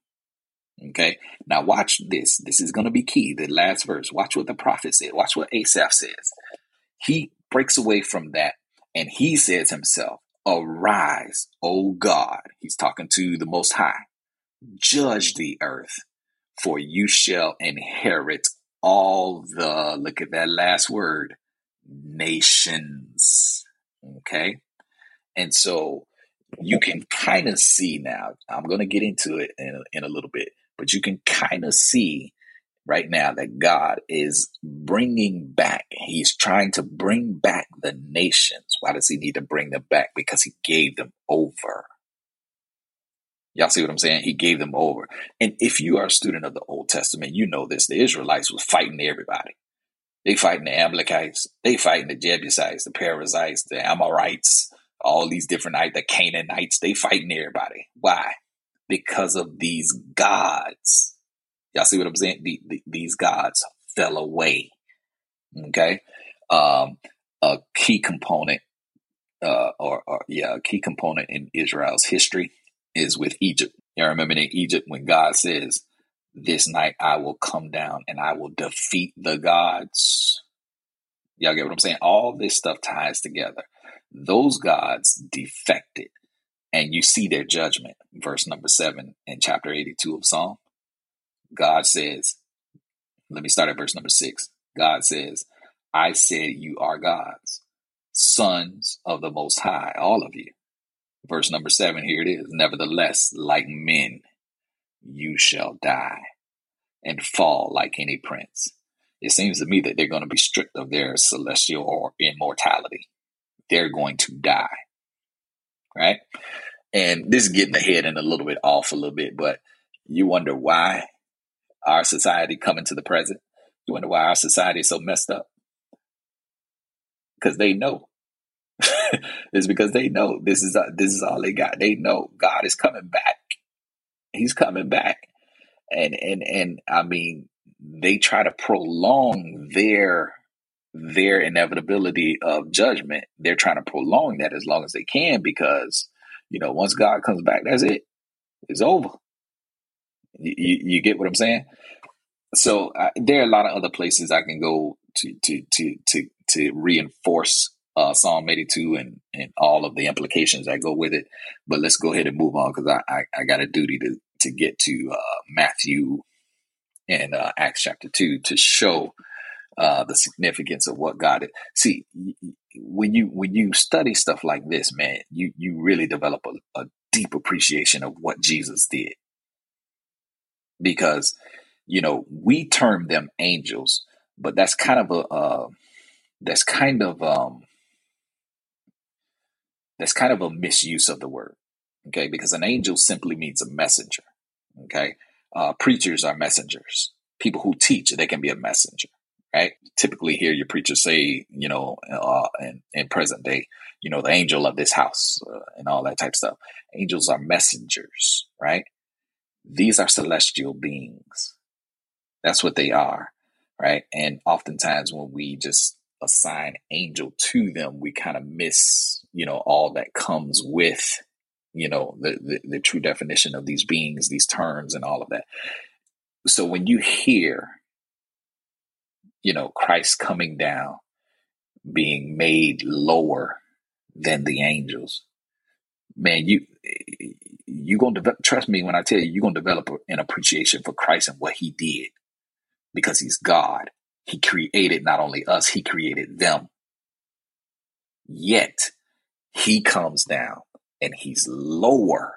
Okay, now watch this. This is going to be key. The last verse. Watch what the prophet said. Watch what Asaph says. He breaks away from that and he says himself, Arise, O God. He's talking to the Most High. Judge the earth, for you shall inherit all the, look at that last word, nations. Okay. And so you can kind of see now, I'm going to get into it in a, in a little bit, but you can kind of see right now that God is bringing back, He's trying to bring back the nations. Why does He need to bring them back? Because He gave them over. Y'all see what I'm saying? He gave them over. And if you are a student of the Old Testament, you know this. The Israelites was fighting everybody. They fighting the Amalekites. They fighting the Jebusites, the Perizzites, the Amorites, all these different the Canaanites. They fighting everybody. Why? Because of these gods. Y'all see what I'm saying? The, the, these gods fell away. Okay. Um, a key component, uh, or, or yeah, a key component in Israel's history is with Egypt. Y'all remember in Egypt when God says, this night I will come down and I will defeat the gods. Y'all get what I'm saying? All this stuff ties together. Those gods defected, and you see their judgment. Verse number seven in chapter 82 of Psalm. God says, let me start at verse number six. God says, I said you are gods, sons of the Most High, all of you. Verse number seven, here it is. Nevertheless, like men, you shall die and fall like any prince. It seems to me that they're going to be stripped of their celestial or immortality. They're going to die. Right? And this is getting ahead and a little bit off a little bit, but you wonder why our society coming to the present. You wonder why our society is so messed up. Because they know. it's because they know this is uh, this is all they got. They know God is coming back he's coming back. And and and I mean, they try to prolong their their inevitability of judgment. They're trying to prolong that as long as they can because you know once God comes back, that's it. It's over. You, you, get what I'm saying? So uh, there are a lot of other places I can go to to to to to reinforce uh, Psalm 82 and, and all of the implications that go with it. But let's go ahead and move on because I, I, I, got a duty to to get to uh, Matthew and uh, Acts chapter 2 to show uh, the significance of what God is. See, when you when you study stuff like this, man, you you really develop a, a deep appreciation of what Jesus did. Because, you know, we term them angels, but that's kind of a uh, that's kind of um, That's kind of a misuse of the word, okay? Because an angel simply means a messenger, okay? Uh, preachers are messengers. People who teach, they can be a messenger, right? Typically, hear your preacher say, you know, uh, in, in present day, you know, the angel of this house uh, and all that type of stuff. Angels are messengers, right? These are celestial beings. That's what they are, right? And oftentimes when we just assign angel to them, we kind of miss, you know, all that comes with, you know, the, the, the true definition of these beings, these terms, and all of that. So when you hear, you know, Christ coming down, being made lower than the angels, man, you you gonna develop. Trust me when I tell you, you're gonna develop an appreciation for Christ and what He did, because He's God. He created not only us, he created them. Yet he comes down and he's lower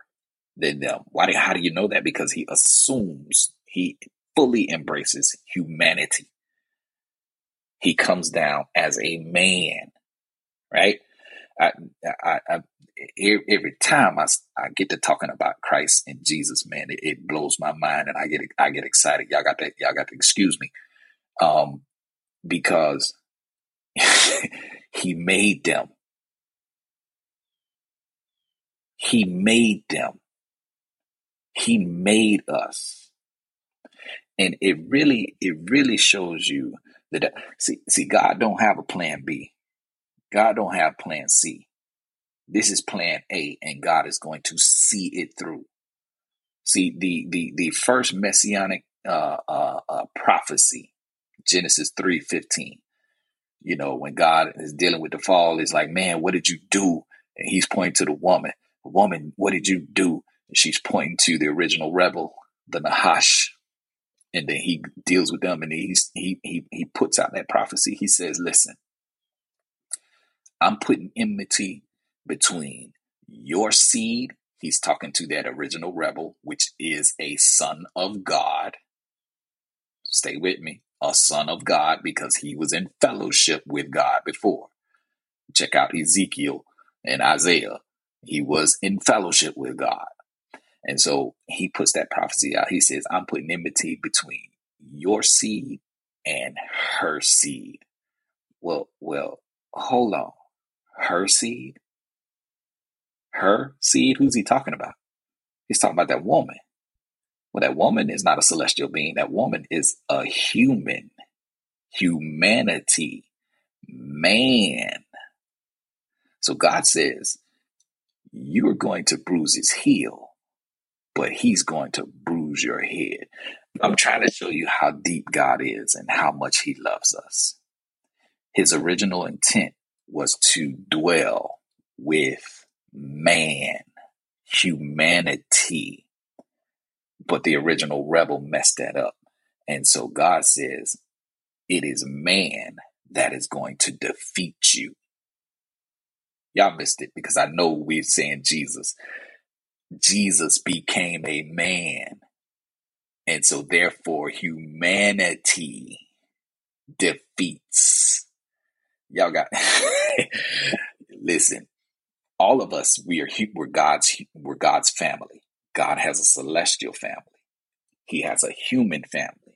than them. Why do, how do you know that? Because he assumes he fully embraces humanity. He comes down as a man, right? I, I, I, every time I, I get to talking about Christ and Jesus, man, it, it blows my mind and I get I get excited. Y'all got to y'all got to excuse me um, because he made them. He made them. He made us. And it really, it really shows you that see, see, God don't have a plan B. God don't have plan C. This is plan A, and God is going to see it through. See, the the the first messianic uh, uh, uh, prophecy Genesis 3:15. You know, when God is dealing with the fall, he's like, "Man, what did you do?" And he's pointing to the woman. Woman, what did you do? And she's pointing to the original rebel, the Nahash. And then he deals with them and he's, he, he, he puts out that prophecy. He says, Listen, I'm putting enmity between your seed. He's talking to that original rebel, which is a son of God. Stay with me a son of God because he was in fellowship with God before. Check out Ezekiel and Isaiah. He was in fellowship with God. And so he puts that prophecy out. He says, I'm putting enmity between your seed and her seed. Well, well, hold on. Her seed? Her seed? Who's he talking about? He's talking about that woman. Well, that woman is not a celestial being. That woman is a human, humanity, man. So God says, You're going to bruise his heel, but he's going to bruise your head. I'm trying to show you how deep God is and how much he loves us. His original intent was to dwell with man, humanity but the original rebel messed that up. And so God says, it is man that is going to defeat you. Y'all missed it because I know we're saying Jesus. Jesus became a man. And so therefore humanity defeats. Y'all got listen. All of us we are we're God's we're God's family. God has a celestial family, He has a human family.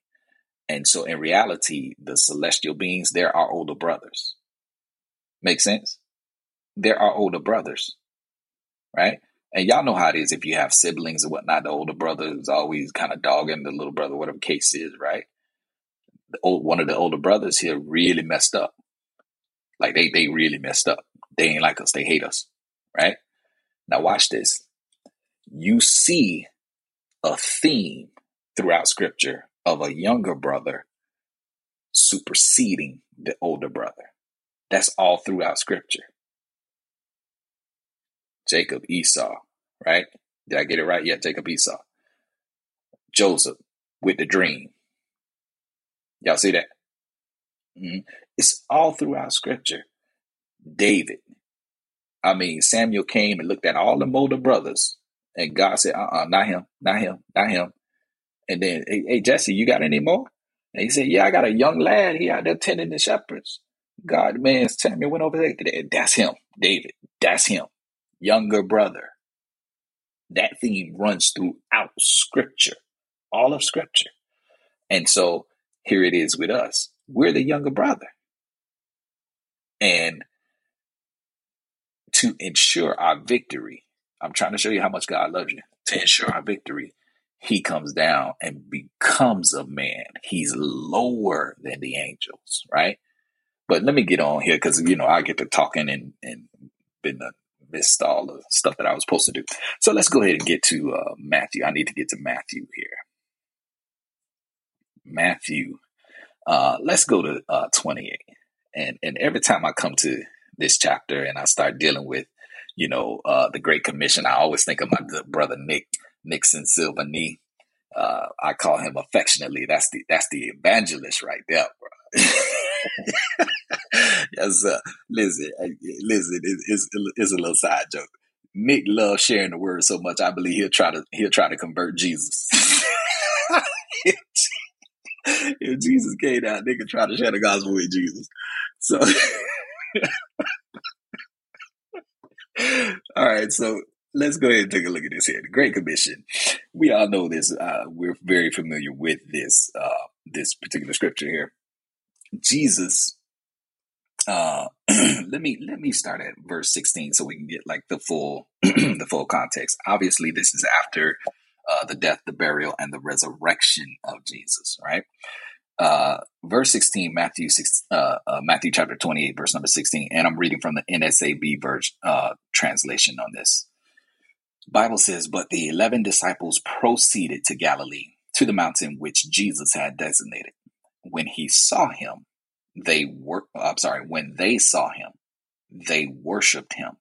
And so, in reality, the celestial beings, they're our older brothers. Make sense? They're our older brothers, right? And y'all know how it is if you have siblings and whatnot. The older brother is always kind of dogging the little brother, whatever case is, right? The old, one of the older brothers here really messed up. Like they they really messed up. They ain't like us. They hate us, right? Now watch this you see a theme throughout scripture of a younger brother superseding the older brother. That's all throughout scripture. Jacob, Esau, right? Did I get it right? Yeah, Jacob, Esau. Joseph with the dream. Y'all see that? Mm-hmm. It's all throughout scripture. David. I mean, Samuel came and looked at all the older brothers and God said, uh uh not him, not him, not him. And then, hey, hey, Jesse, you got any more? And he said, Yeah, I got a young lad. He out there tending the shepherds. God, man, Samuel went over there. That's him, David. That's him. younger brother. That theme runs throughout scripture, all of scripture. And so here it is with us. We're the younger brother. And to ensure our victory, I'm trying to show you how much God loves you. To ensure our victory, he comes down and becomes a man. He's lower than the angels, right? But let me get on here because you know I get to talking and and been missed all the stuff that I was supposed to do. So let's go ahead and get to uh, Matthew. I need to get to Matthew here. Matthew, uh, let's go to uh, 28. And and every time I come to this chapter and I start dealing with, you know, uh, the Great Commission, I always think of my good brother Nick Nixon Silva knee. Uh, I call him affectionately. That's the that's the evangelist right there, bro. yes, sir. Listen, listen. It's, it's a little side joke. Nick loves sharing the word so much. I believe he'll try to he'll try to convert Jesus. if Jesus came out, Nick could try to share the gospel with Jesus. So, all right. So let's go ahead and take a look at this here. The Great Commission. We all know this. Uh, we're very familiar with this uh, this particular scripture here. Jesus. Uh, let me let me start at verse sixteen so we can get like the full the full context. Obviously, this is after uh, the death, the burial, and the resurrection of Jesus. Right. Uh, verse 16, Matthew 6, uh, uh, Matthew chapter 28, verse number 16, and I'm reading from the NASB version, uh, translation on this. Bible says, But the eleven disciples proceeded to Galilee, to the mountain which Jesus had designated. When he saw him, they were I'm sorry, when they saw him, they worshiped him.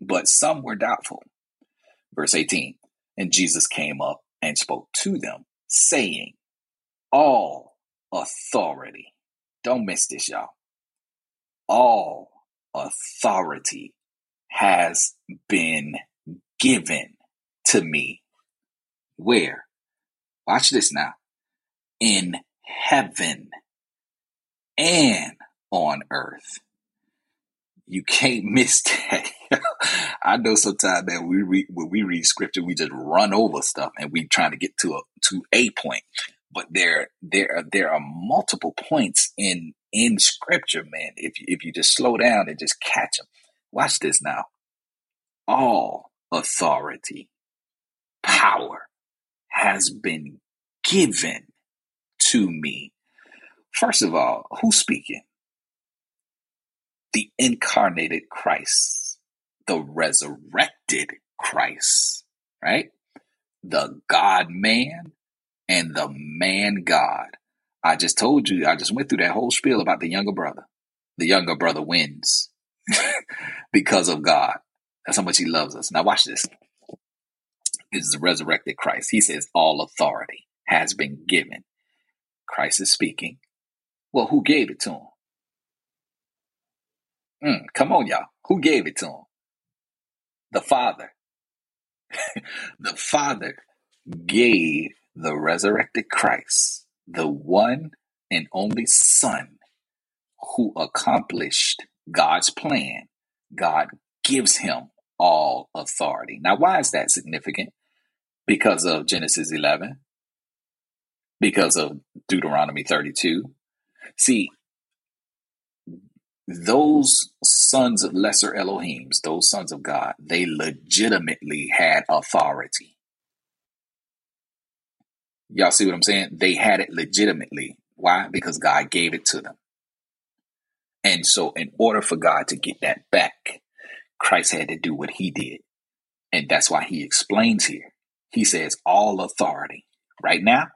But some were doubtful. Verse 18, and Jesus came up and spoke to them, saying, All authority. Don't miss this, y'all. All authority has been given to me. Where? Watch this now. In heaven and on earth. You can't miss that. I know sometimes that we read when we read scripture, we just run over stuff and we trying to get to a to a point. But there there are there are multiple points in in scripture, man. If you, if you just slow down and just catch them. Watch this now. All authority, power has been given to me. First of all, who's speaking? The incarnated Christ, the resurrected Christ, right? The God man and the man God. I just told you, I just went through that whole spiel about the younger brother. The younger brother wins because of God. That's how much he loves us. Now watch this. This is the resurrected Christ. He says all authority has been given. Christ is speaking. Well, who gave it to him? Mm, come on, y'all. Who gave it to him? The Father. the Father gave the resurrected Christ, the one and only Son who accomplished God's plan. God gives him all authority. Now, why is that significant? Because of Genesis 11, because of Deuteronomy 32. See, those sons of lesser Elohims, those sons of God, they legitimately had authority. Y'all see what I'm saying? They had it legitimately. Why? Because God gave it to them. And so, in order for God to get that back, Christ had to do what he did. And that's why he explains here. He says, All authority. Right now,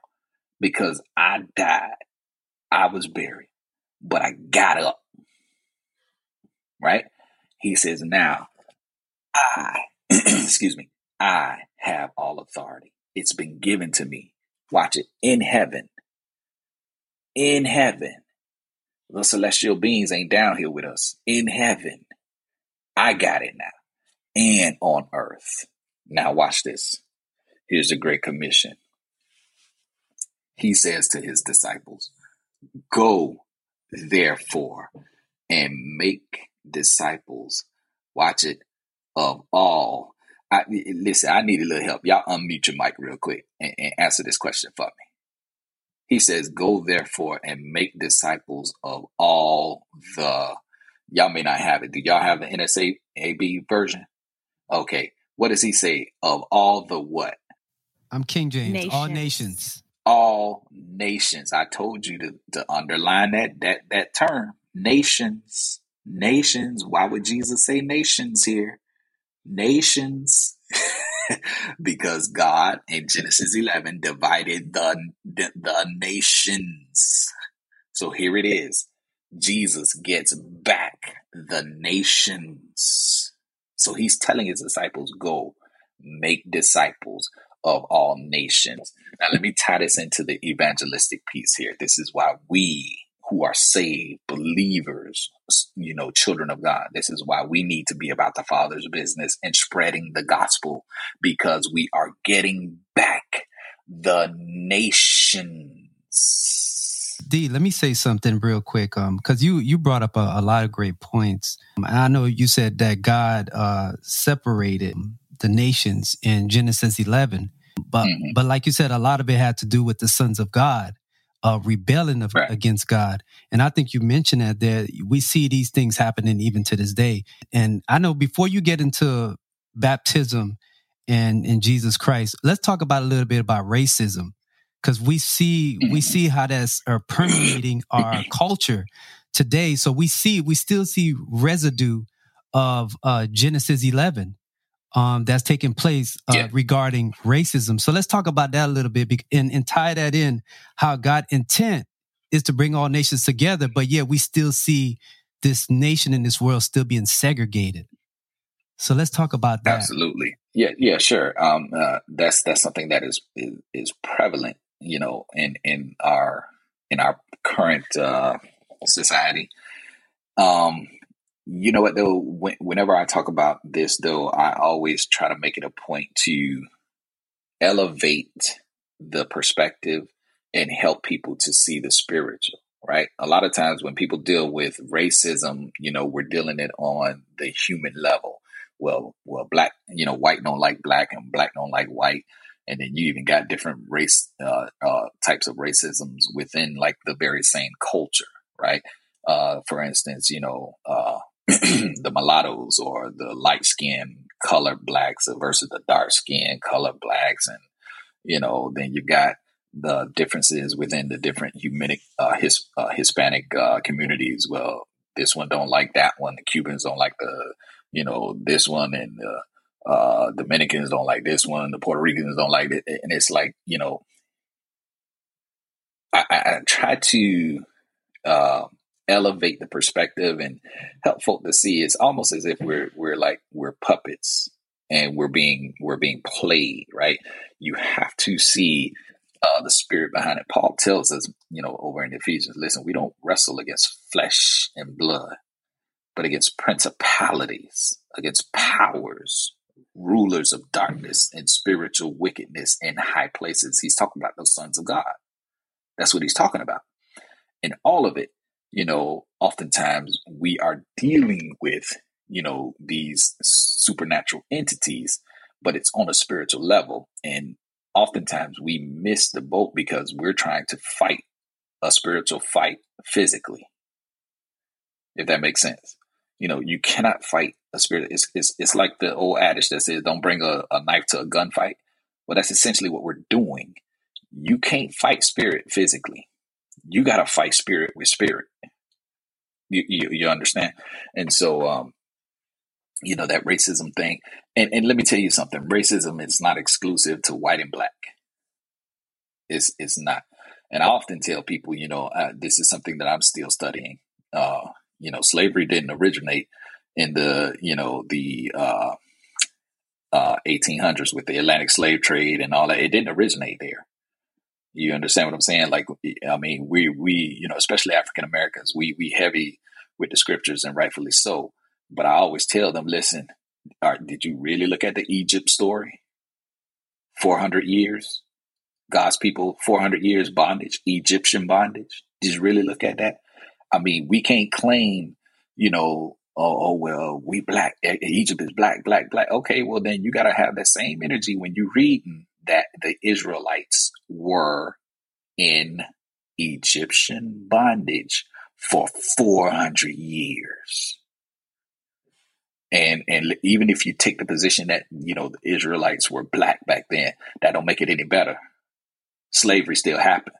because I died, I was buried, but I got up. Right? He says, Now, I, excuse me, I have all authority. It's been given to me. Watch it in heaven. In heaven. The celestial beings ain't down here with us. In heaven I got it now. And on earth. Now, watch this. Here's the Great Commission. He says to his disciples, Go, therefore, and make disciples. Watch it of all. I, listen, I need a little help. Y'all unmute your mic real quick and, and answer this question for me. He says, Go therefore and make disciples of all the. Y'all may not have it. Do y'all have the NASB version? Okay. What does he say? Of all the what? I'm King James. Nations. All nations. All nations. I told you to, to underline that that that term. Nations. Nations. Why would Jesus say nations here? Nations. because God in Genesis 11 divided the, the, the nations. So here it is. Jesus gets back the nations. So he's telling his disciples, go make disciples of all nations. Now, let me tie this into the evangelistic piece here. This is why we who are saved, believers, you know, children of God. This is why we need to be about the Father's business and spreading the gospel because we are getting back the nations. D, let me say something real quick. Um, because you you brought up a, a, lot of great points. Um, I know you said that God uh separated the nations in Genesis 11, but mm-hmm. but like you said, a lot of it had to do with the sons of God uh, rebelling of, right. against God. And I think you mentioned that there we see these things happening even to this day. And I know before you get into baptism and in Jesus Christ, let's talk about a little bit about racism because we see we mm-hmm. see how that's uh, permeating our culture today. So we see we still see residue of uh, Genesis 11 um, that's taking place uh, yeah. regarding racism. So let's talk about that a little bit and, and tie that in how God intent is to bring all nations together, but yet we still see this nation in this world still being segregated. So let's talk about that. Absolutely. Yeah, yeah, sure. Um, uh, that's that's something that is, is, is prevalent, you know, in in our in our current uh, society. Um, you know what though? When, whenever I talk about this, though, I always try to make it a point to elevate the perspective and help people to see the spiritual. Right. A lot of times when people deal with racism, you know, we're dealing it on the human level. Well, well, black, you know, white don't like black and black don't like white and then you even got different race uh, uh, types of racisms within like the very same culture, right? Uh, for instance, you know, uh, the mulattoes or the light skinned colored blacks versus the dark skinned colored blacks. And, you know, then you got the differences within the different Humanic, uh, his, uh, Hispanic uh, communities. Well, this one don't like that one. The Cubans don't like the, you know, this one, and the uh, Dominicans don't like this one. The Puerto Ricans don't like it, and it's like, you know, I, I try to uh, elevate the perspective and help folk to see. It's almost as if we're we're like we're puppets and we're being we're being played right? You have to see uh, the spirit behind it. Paul tells us you know over in ephesians listen we don't wrestle against flesh and blood but against principalities against powers rulers of darkness and spiritual wickedness in high places. He's talking about those sons of god. That's what he's talking about. And all of it you know, oftentimes we are dealing with, you know, these supernatural entities, but it's on a spiritual level. And oftentimes we miss the boat because we're trying to fight a spiritual fight physically. If that makes sense. You know, you cannot fight a spirit. It's, it's, it's like the old adage that says, don't bring a, a knife to a gunfight. Well, that's essentially what we're doing. You can't fight spirit physically you got to fight spirit with spirit. You, you, you understand? And so, um, you know, that racism thing. And, and let me tell you something racism is not exclusive to white and black. It's, it's not. And I often tell people, you know, uh, this is something that I'm still studying. Uh, you know, slavery didn't originate in the, you know, the uh, uh, 1800s with the Atlantic slave trade and all that. It didn't originate there. You understand what I'm saying? Like, I mean, we we you know, especially African Americans, we we heavy with the scriptures, and rightfully so. But I always tell them, listen, did you really look at the Egypt story? Four hundred years, God's people, four hundred years bondage, Egyptian bondage. Did you really look at that? I mean, we can't claim, you know, oh, oh well, we black. Egypt is black, black, black. Okay, well then you got to have that same energy when you reading that the Israelites were in Egyptian bondage for 400 years. And, and even if you take the position that, you know, the Israelites were black back then, that don't make it any better. Slavery still happened.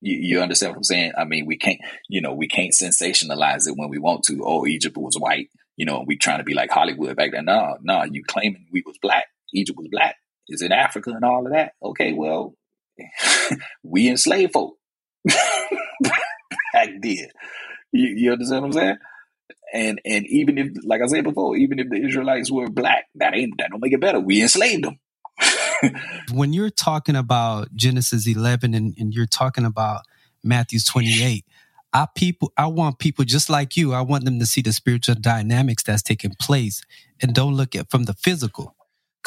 You, you understand what I'm saying? I mean, we can't, you know, we can't sensationalize it when we want to. Oh, Egypt was white, you know, we trying to be like Hollywood back then. No, no, you claiming we was black. Egypt was black. Is in Africa and all of that. Okay, well, we enslaved folk back then. You, you understand what I'm saying? And and even if, like I said before, even if the Israelites were black, that ain't that don't make it better. We enslaved them. when you're talking about Genesis 11 and, and you're talking about Matthew 28, I people I want people just like you. I want them to see the spiritual dynamics that's taking place and don't look at from the physical.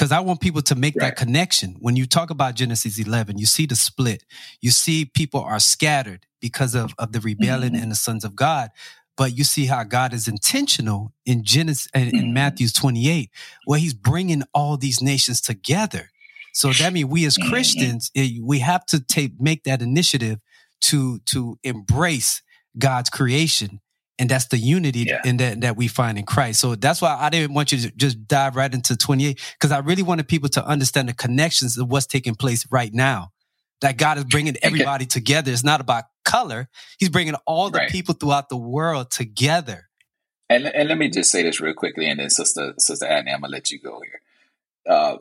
Because I want people to make right. that connection. When you talk about Genesis 11, you see the split. You see people are scattered because of, of the rebellion mm-hmm. and the sons of God. But you see how God is intentional in Genesis in, in mm-hmm. Matthew's 28, where he's bringing all these nations together. So that means we as mm-hmm. Christians, it, we have to take, make that initiative to, to embrace God's creation and that's the unity yeah. in that that we find in Christ. So that's why I didn't want you to just dive right into 28 because I really wanted people to understand the connections of what's taking place right now. That God is bringing everybody together. It's not about color. He's bringing all the right. people throughout the world together. And, and let me just say this real quickly, and then Sister Sister Adney, I'm gonna let you go here. Uh,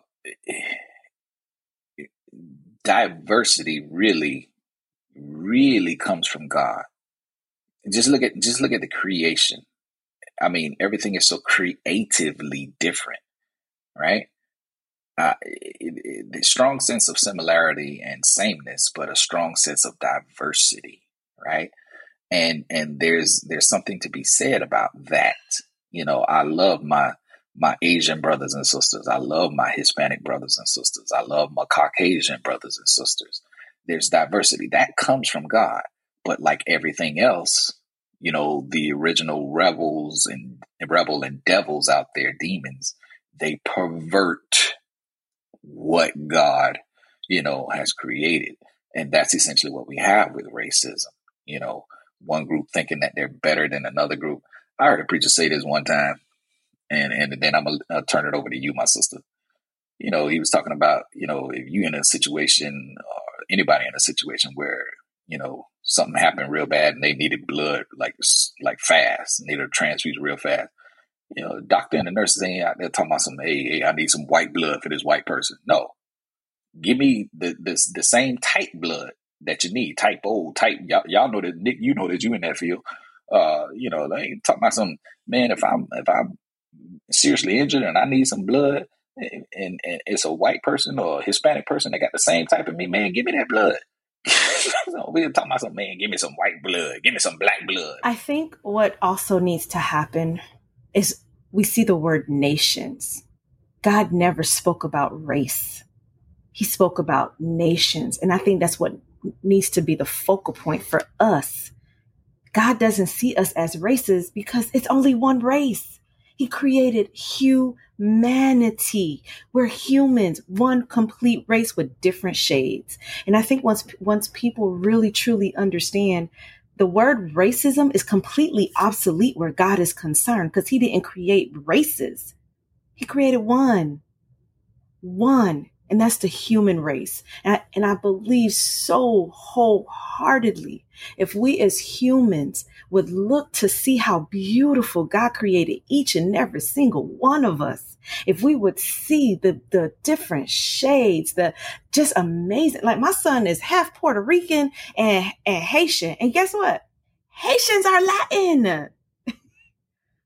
diversity really, really comes from God just look at just look at the creation. I mean, everything is so creatively different, right? Uh, it, it, the strong sense of similarity and sameness, but a strong sense of diversity, right? And and there's there's something to be said about that. You know, I love my my Asian brothers and sisters. I love my Hispanic brothers and sisters. I love my Caucasian brothers and sisters. There's diversity that comes from God. But like everything else, you know, the original rebels and rebel and devils out there, demons, they pervert what God, you know, has created. And that's essentially what we have with racism. You know, one group thinking that they're better than another group. I heard a preacher say this one time, and and then I'm gonna uh, turn it over to you, my sister. You know, he was talking about, you know, if you're in a situation or anybody in a situation where you know, something happened real bad and they needed blood like like fast, needed a transfusion real fast. You know, the doctor and the nurses ain't out there talking about some, hey, hey, I need some white blood for this white person. No, give me the the, the same type blood that you need, type O, type. Y'all, y'all know that Nick, you know that you in that field. Uh, you know, they ain't talking about some man. If I'm if I'm seriously injured and I need some blood, and, and, and it's a white person or a Hispanic person that got the same type of me, man, give me that blood. we are talking about some man, give me some white blood, give me some black blood. I think what also needs to happen is we see the word nations. God never spoke about race. He spoke about nations. And I think that's what needs to be the focal point for us. God doesn't see us as races because it's only one race. He created humanity. Manity, we're humans, one complete race with different shades. And I think once once people really truly understand the word racism is completely obsolete where God is concerned because he didn't create races. He created one. One and that's the human race. And I, and I believe so wholeheartedly if we as humans would look to see how beautiful God created each and every single one of us, if we would see the, the different shades, the just amazing, like my son is half Puerto Rican and, and Haitian. And guess what? Haitians are Latin.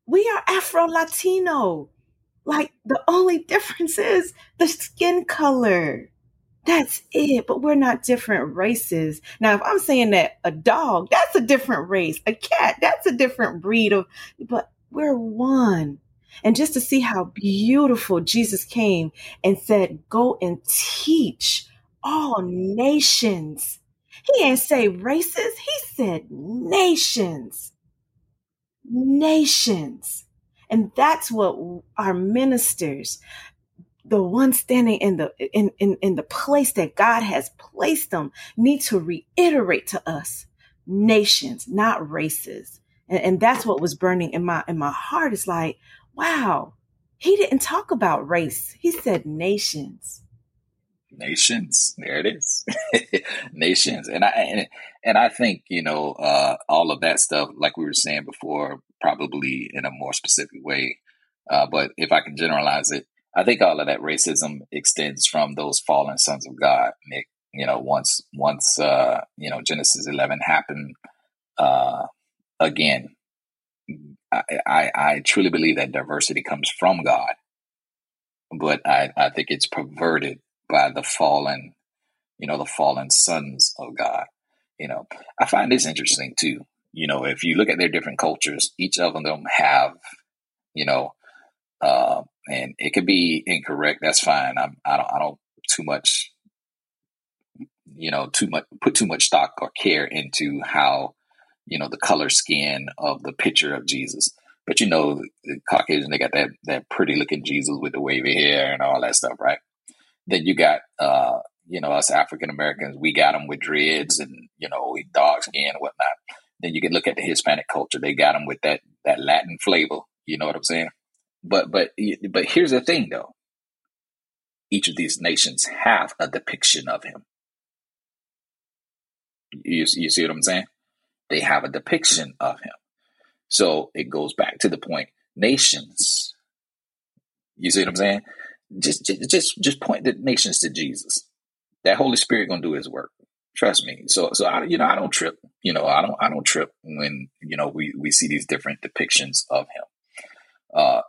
we are Afro Latino. Like the only difference is the skin color. That's it. But we're not different races. Now, if I'm saying that a dog, that's a different race. A cat, that's a different breed of, but we're one. And just to see how beautiful Jesus came and said, go and teach all nations. He didn't say races. He said nations. nations. And that's what our ministers, the ones standing in the in, in, in the place that God has placed them, need to reiterate to us. Nations, not races. And, and that's what was burning in my in my heart. Is like, wow, he didn't talk about race. He said nations. Nations. There it is. Nations. And I and, and I think, you know, uh, all of that stuff, like we were saying before, probably in a more specific way. Uh, but if I can generalize it, I think all of that racism extends from those fallen sons of God, Nick. You know, once once uh, you know Genesis eleven happened, uh, again, I, I, I truly believe that diversity comes from God, but I, I think it's perverted by the fallen, you know, the fallen sons of God. You know, I find this interesting too. You know, if you look at their different cultures, each of them have, you know, uh, and it could be incorrect. That's fine. I'm, I don't, I don't too much, you know, too much put too much stock or care into how, you know, the color skin of the picture of Jesus. But you know, the Caucasian, they got that that pretty looking Jesus with the wavy hair and all that stuff, right? Then you got, uh, you know, us African Americans, we got them with dreads and you know, dark skin and whatnot. Then you can look at the Hispanic culture; they got them with that that Latin flavor. You know what I'm saying? But but but here's the thing, though. Each of these nations have a depiction of him. You, you see what I'm saying? They have a depiction of him. So it goes back to the point nations. You see what I'm saying? Just, just, just point the nations to Jesus. That Holy Spirit gonna do His work. Trust me. So, so I, you know, I don't trip. You know, I don't, I don't trip when you know we we see these different depictions of Him. Uh,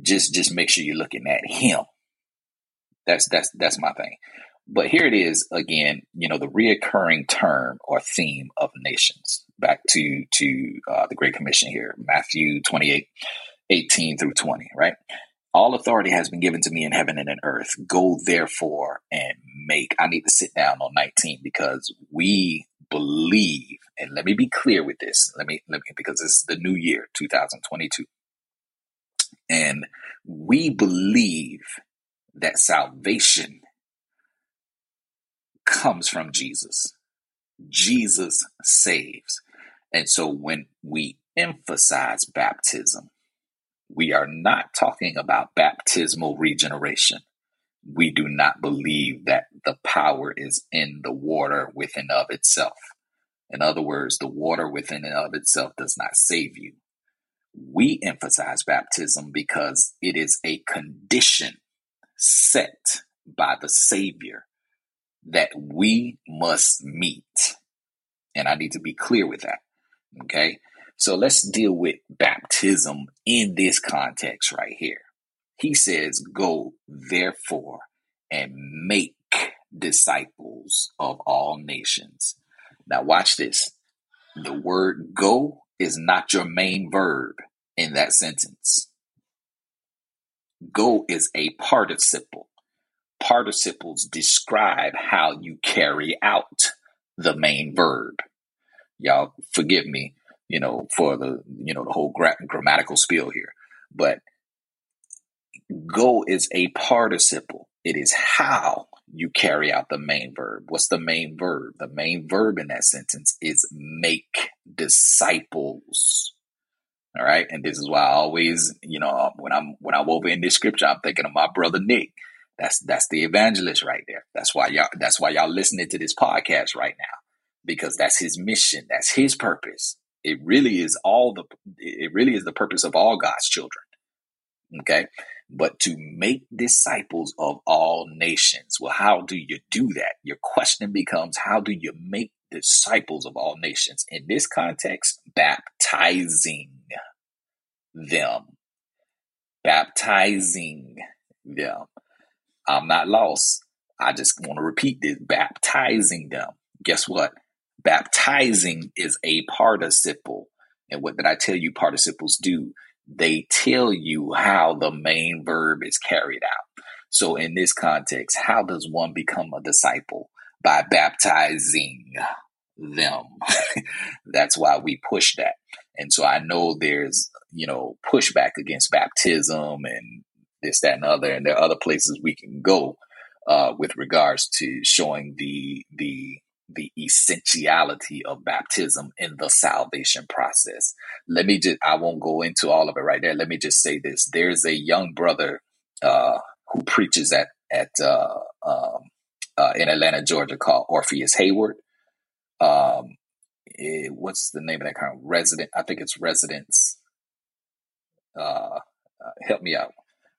just, just make sure you're looking at Him. That's that's that's my thing. But here it is again, you know, the reoccurring term or theme of nations. Back to to uh, the Great Commission here, Matthew 28, 18 through 20, right? All authority has been given to me in heaven and in earth. Go therefore and make. I need to sit down on 19 because we believe, and let me be clear with this. Let me let me because this is the new year, 2022. And we believe that salvation comes from Jesus. Jesus saves. And so when we emphasize baptism, we are not talking about baptismal regeneration. We do not believe that the power is in the water within of itself. In other words, the water within and of itself does not save you. We emphasize baptism because it is a condition set by the Savior that we must meet. And I need to be clear with that. Okay. So let's deal with baptism in this context right here. He says, Go therefore and make disciples of all nations. Now, watch this. The word go is not your main verb in that sentence. Go is a participle participles describe how you carry out the main verb. Y'all forgive me, you know, for the, you know, the whole gra- grammatical spiel here, but go is a participle. It is how you carry out the main verb. What's the main verb? The main verb in that sentence is make disciples. All right. And this is why I always, you know, when I'm when I'm over in this scripture, I'm thinking of my brother Nick. That's that's the evangelist right there. That's why y'all that's why y'all listening to this podcast right now. Because that's his mission. That's his purpose. It really is all the it really is the purpose of all God's children. Okay? But to make disciples of all nations. Well, how do you do that? Your question becomes how do you make disciples of all nations? In this context, baptizing them. Baptizing them. I'm not lost. I just want to repeat this baptizing them. Guess what? Baptizing is a participle. And what did I tell you participles do? They tell you how the main verb is carried out. So, in this context, how does one become a disciple? By baptizing them. That's why we push that. And so I know there's, you know, pushback against baptism and this, that, and other. And there are other places we can go uh, with regards to showing the the the essentiality of baptism in the salvation process. Let me just I won't go into all of it right there. Let me just say this. There's a young brother uh, who preaches at at uh, um, uh, in Atlanta, Georgia, called Orpheus Heyward. Um, it, what's the name of that kind of resident? I think it's residence. Uh, uh, help me out.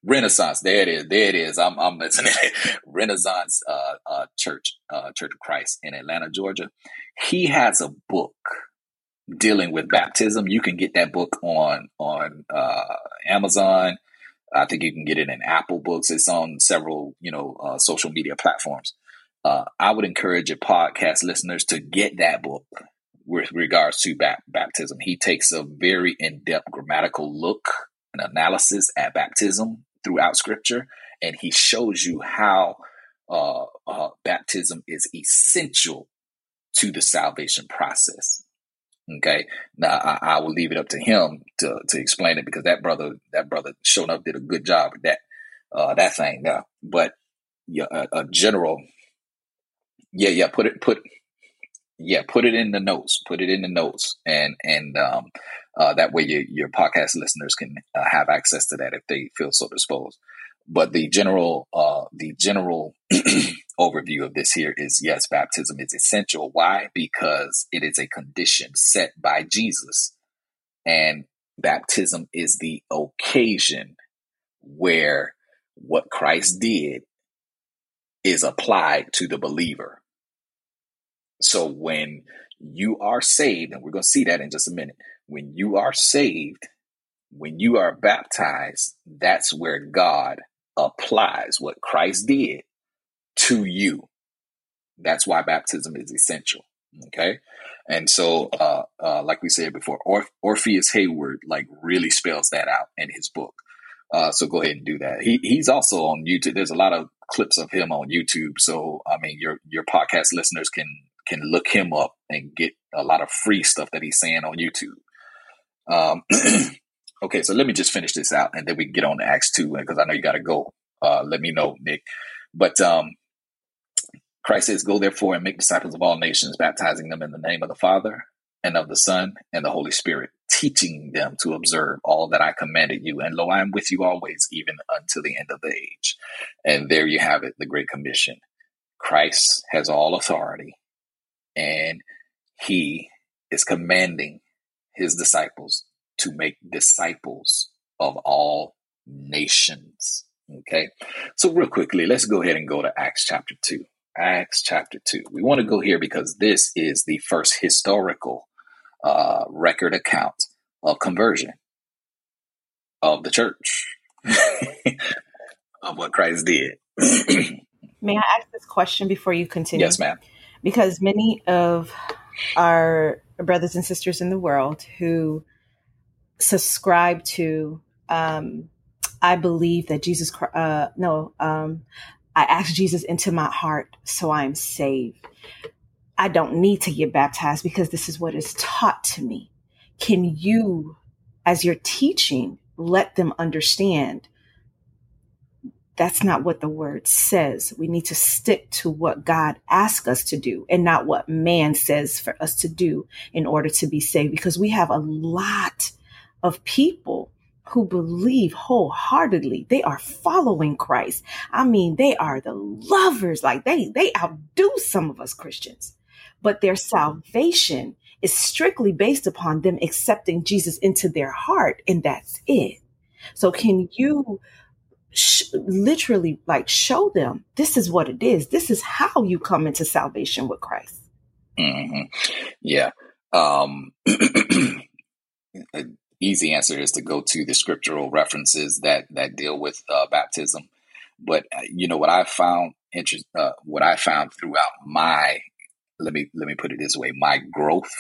Renaissance. There it is. There it is. I'm, I'm it. Renaissance uh, uh, Church, uh, Church of Christ in Atlanta, Georgia. He has a book dealing with baptism. You can get that book on on uh, Amazon. I think you can get it in Apple Books. It's on several, you know, uh, social media platforms. Uh, I would encourage your podcast listeners to get that book with regards to ba- baptism. He takes a very in depth grammatical look and analysis at baptism throughout Scripture, and he shows you how uh, uh, baptism is essential to the salvation process. Okay, now I, I, will leave it up to him to to explain it because that brother that brother showing up did a good job with that uh, that thing. Now, but yeah, a, a general, yeah, yeah, put it put yeah, put it in the notes. Put it in the notes, and and um, uh, that way your your podcast listeners can uh, have access to that if they feel so disposed. But the general uh, the general overview of this here is yes, baptism is essential. Why? Because it is a condition set by Jesus, and baptism is the occasion where what Christ did is applied to the believer. So when you are saved, and we're going to see that in just a minute, when you are saved, when you are baptized, that's where God applies what Christ did to you. That's why baptism is essential. Okay. And so, uh, uh, like we said before, Orpheus Heyward like really spells that out in his book. Uh, so go ahead and do that. He, he's also on YouTube. There's a lot of clips of him on YouTube. So, I mean, your, your podcast listeners can can look him up and get a lot of free stuff that he's saying on YouTube. Um, okay, so let me just finish this out and then we can get on to Acts 2 because I know you got to go. Uh, let me know, Nick. But um, Christ says, Go therefore and make disciples of all nations, baptizing them in the name of the Father and of the Son and the Holy Spirit, teaching them to observe all that I commanded you. And lo, I am with you always, even until the end of the age. And there you have it, the Great Commission. Christ has all authority and he is commanding his disciples to make disciples of all nations. Okay. So, real quickly, let's go ahead and go to Acts chapter 2. Acts chapter 2. We want to go here because this is the first historical uh, record account of conversion of the church, of what Christ did. May I ask this question before you continue? Yes, ma'am because many of our brothers and sisters in the world who subscribe to um, I believe that Jesus, uh, no, um, I asked Jesus into my heart, so I am saved. I don't need to get baptized because this is what is taught to me. Can you, as you're teaching, let them understand that's not what the word says. We need to stick to what God asks us to do and not what man says for us to do in order to be saved. Because we have a lot of people who believe wholeheartedly. They are following Christ. I mean, they are the lovers. Like they, they outdo some of us Christians, but their salvation is strictly based upon them accepting Jesus into their heart. And that's it. So can you sh- literally like show them this is what it is. This is how you come into salvation with Christ. Mm-hmm. Yeah. Um, easy answer is to go to the scriptural references that that deal with uh, baptism. But uh, you know what I found interest, uh, what I found throughout my let me let me put it this way, my growth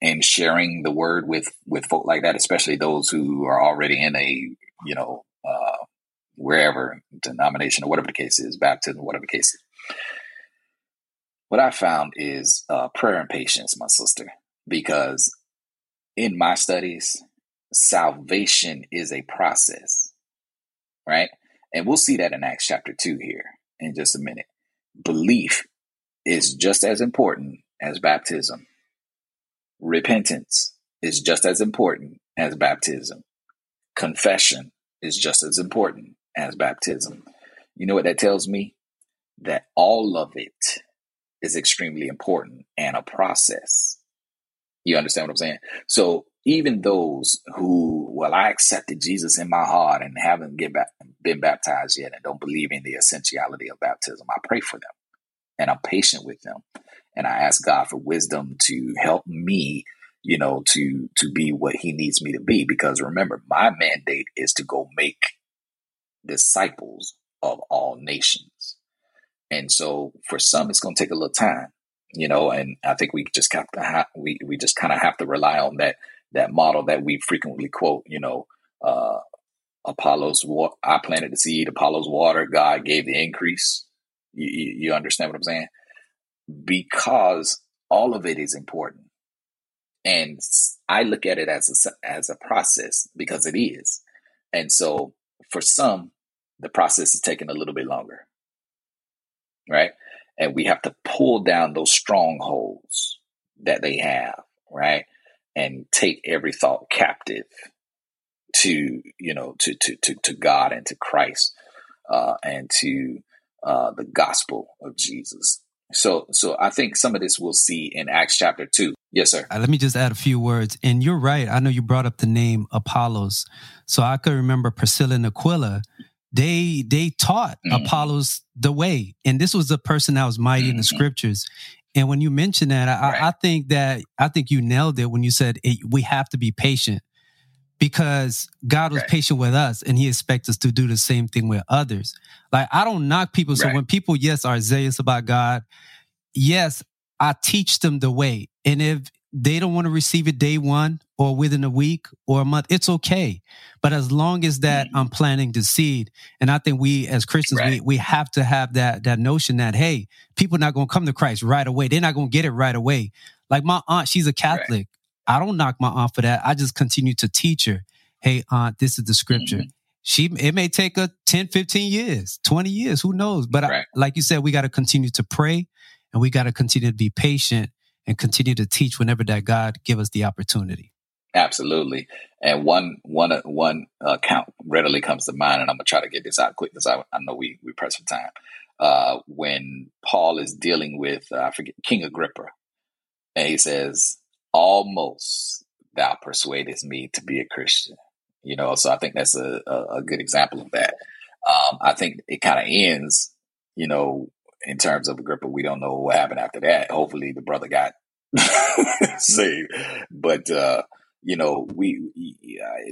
in sharing the word with with folk like that, especially those who are already in a you know uh, wherever denomination or whatever the case is, baptism, whatever the case is. What I found is uh, prayer and patience, my sister, because in my studies, salvation is a process, right? And we'll see that in Acts chapter 2 here in just a minute. Belief is just as important as baptism. Repentance is just as important as baptism. Confession is just as important as baptism. You know what that tells me? That all of it is extremely important and a process. You understand what I'm saying? So even those who, well, I accepted Jesus in my heart and haven't get back, been baptized yet and don't believe in the essentiality of baptism, I pray for them and I'm patient with them. And I ask God for wisdom to help me, you know, to to be what he needs me to be. Because remember, my mandate is to go make disciples of all nations. And so for some, it's going to take a little time, you know, and I think we just have to we, we just kind of have to rely on that, that model that we frequently quote, you know, uh, Apollos, I planted the seed, Apollos water, God gave the increase. You, you understand what I'm saying? Because all of it is important. And I look at it as a, as a process because it is. And so for some, the process is taking a little bit longer. Right. And we have to pull down those strongholds that they have. Right. And take every thought captive to, you know, to, to, to, to God and to Christ, uh, and to, uh, the gospel of Jesus. So, so I think some of this we'll see in Acts chapter two. Yes, sir. Uh, let me just add a few words. And you're right. I know you brought up the name Apollos. So I could remember Priscilla and Aquila they they taught mm-hmm. Apollos the way, and this was the person that was mighty mm-hmm. in the mm-hmm. scriptures. And when you mentioned that, I, right. I think that I think you nailed it when you said it, we have to be patient because God was right. patient with us, and He expects us to do the same thing with others. Like I don't knock people. So right. when people, yes, are zealous about God, yes, I teach them the way. And if they don't want to receive it day one or within a week or a month, it's okay. But as long as that mm-hmm. I'm planting the seed, and I think we as Christians, right. we, we have to have that that notion that hey, people are not going to come to Christ right away. They're not going to get it right away. Like my aunt, she's a Catholic. Right. I don't knock my aunt for that. I just continue to teach her, hey, aunt, this is the scripture. Mm-hmm. She it may take a 10, 15 years, 20 years, who knows? But right. I, like you said, we got to continue to pray and we got to continue to be patient and continue to teach whenever that God give us the opportunity. Absolutely. And one one one account uh, readily comes to mind, and I'm gonna try to get this out quick because I, I know we we press for time. Uh, when Paul is dealing with uh, I forget King Agrippa, and he says, "Almost thou persuadest me to be a Christian." You know, so I think that's a, a, a good example of that. Um, I think it kind of ends, you know, in terms of Agrippa, we don't know what happened after that. Hopefully, the brother got saved, but uh, you know, we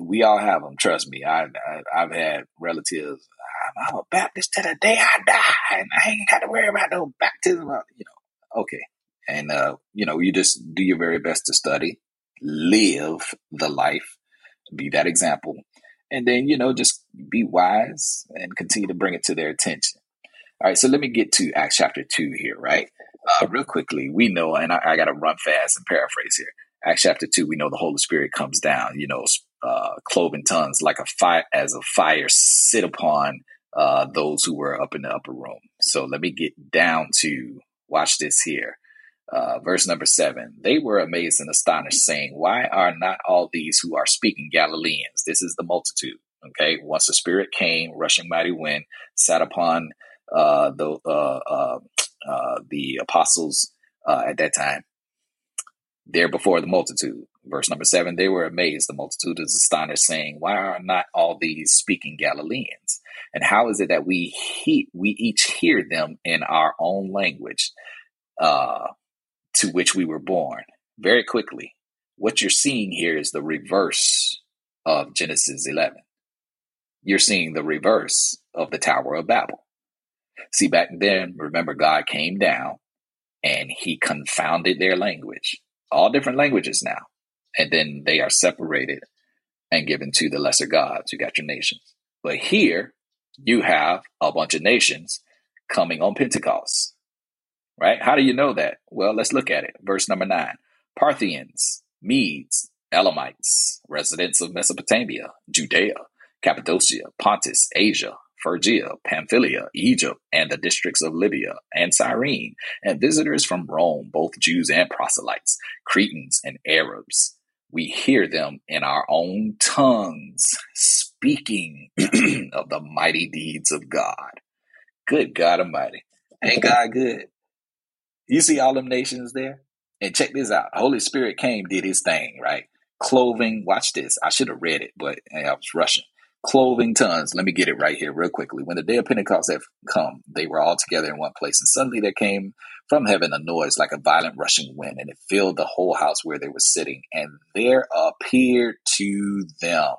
we all have them. Trust me, I, I have had relatives. I'm, I'm, a Baptist to the day I die, and I ain't got to worry about no baptism. You know, okay, and uh, you know, you just do your very best to study, live the life, be that example, and then you know, just be wise and continue to bring it to their attention. All right, so let me get to Acts chapter 2 here, right? Uh, real quickly, we know, and I, I got to run fast and paraphrase here. Acts chapter 2, we know the Holy Spirit comes down, you know, uh, cloven tongues like a fire, as a fire sit upon uh, those who were up in the upper room. So let me get down to, watch this here. Uh, verse number seven, they were amazed and astonished, saying, Why are not all these who are speaking Galileans? This is the multitude. Okay. Once the Spirit came, rushing mighty wind, sat upon uh, the uh, uh, uh, the apostles uh, at that time there before the multitude. Verse number seven, they were amazed. The multitude is astonished, saying, Why are not all these speaking Galileans? And how is it that we he- we each hear them in our own language uh, to which we were born? Very quickly, what you're seeing here is the reverse of Genesis 11. You're seeing the reverse of the Tower of Babel. See, back then, remember, God came down and he confounded their language, all different languages now. And then they are separated and given to the lesser gods. You got your nations. But here, you have a bunch of nations coming on Pentecost, right? How do you know that? Well, let's look at it. Verse number nine Parthians, Medes, Elamites, residents of Mesopotamia, Judea, Cappadocia, Pontus, Asia, Phrygia, Pamphylia, Egypt, and the districts of Libya and Cyrene, and visitors from Rome, both Jews and proselytes, Cretans and Arabs. We hear them in our own tongues speaking of the mighty deeds of God. Good God Almighty. Ain't God good? You see all them nations there? And check this out. Holy Spirit came, did his thing, right? Clothing, watch this. I should have read it, but I was rushing clothing tons. Let me get it right here, real quickly. When the day of Pentecost had come, they were all together in one place, and suddenly there came from heaven a noise like a violent rushing wind, and it filled the whole house where they were sitting. And there appeared to them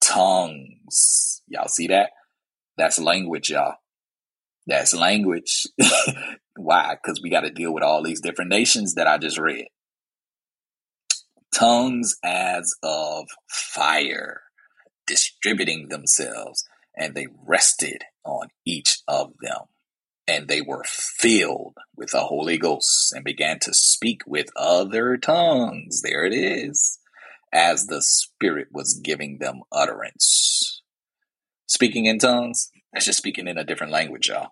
tongues. Y'all see that? That's language, y'all. That's language. Why? Because we got to deal with all these different nations that I just read. Tongues as of fire distributing themselves, and they rested on each of them. And they were filled with the Holy Ghost and began to speak with other tongues. There it is, as the Spirit was giving them utterance. Speaking in tongues, that's just speaking in a different language, y'all.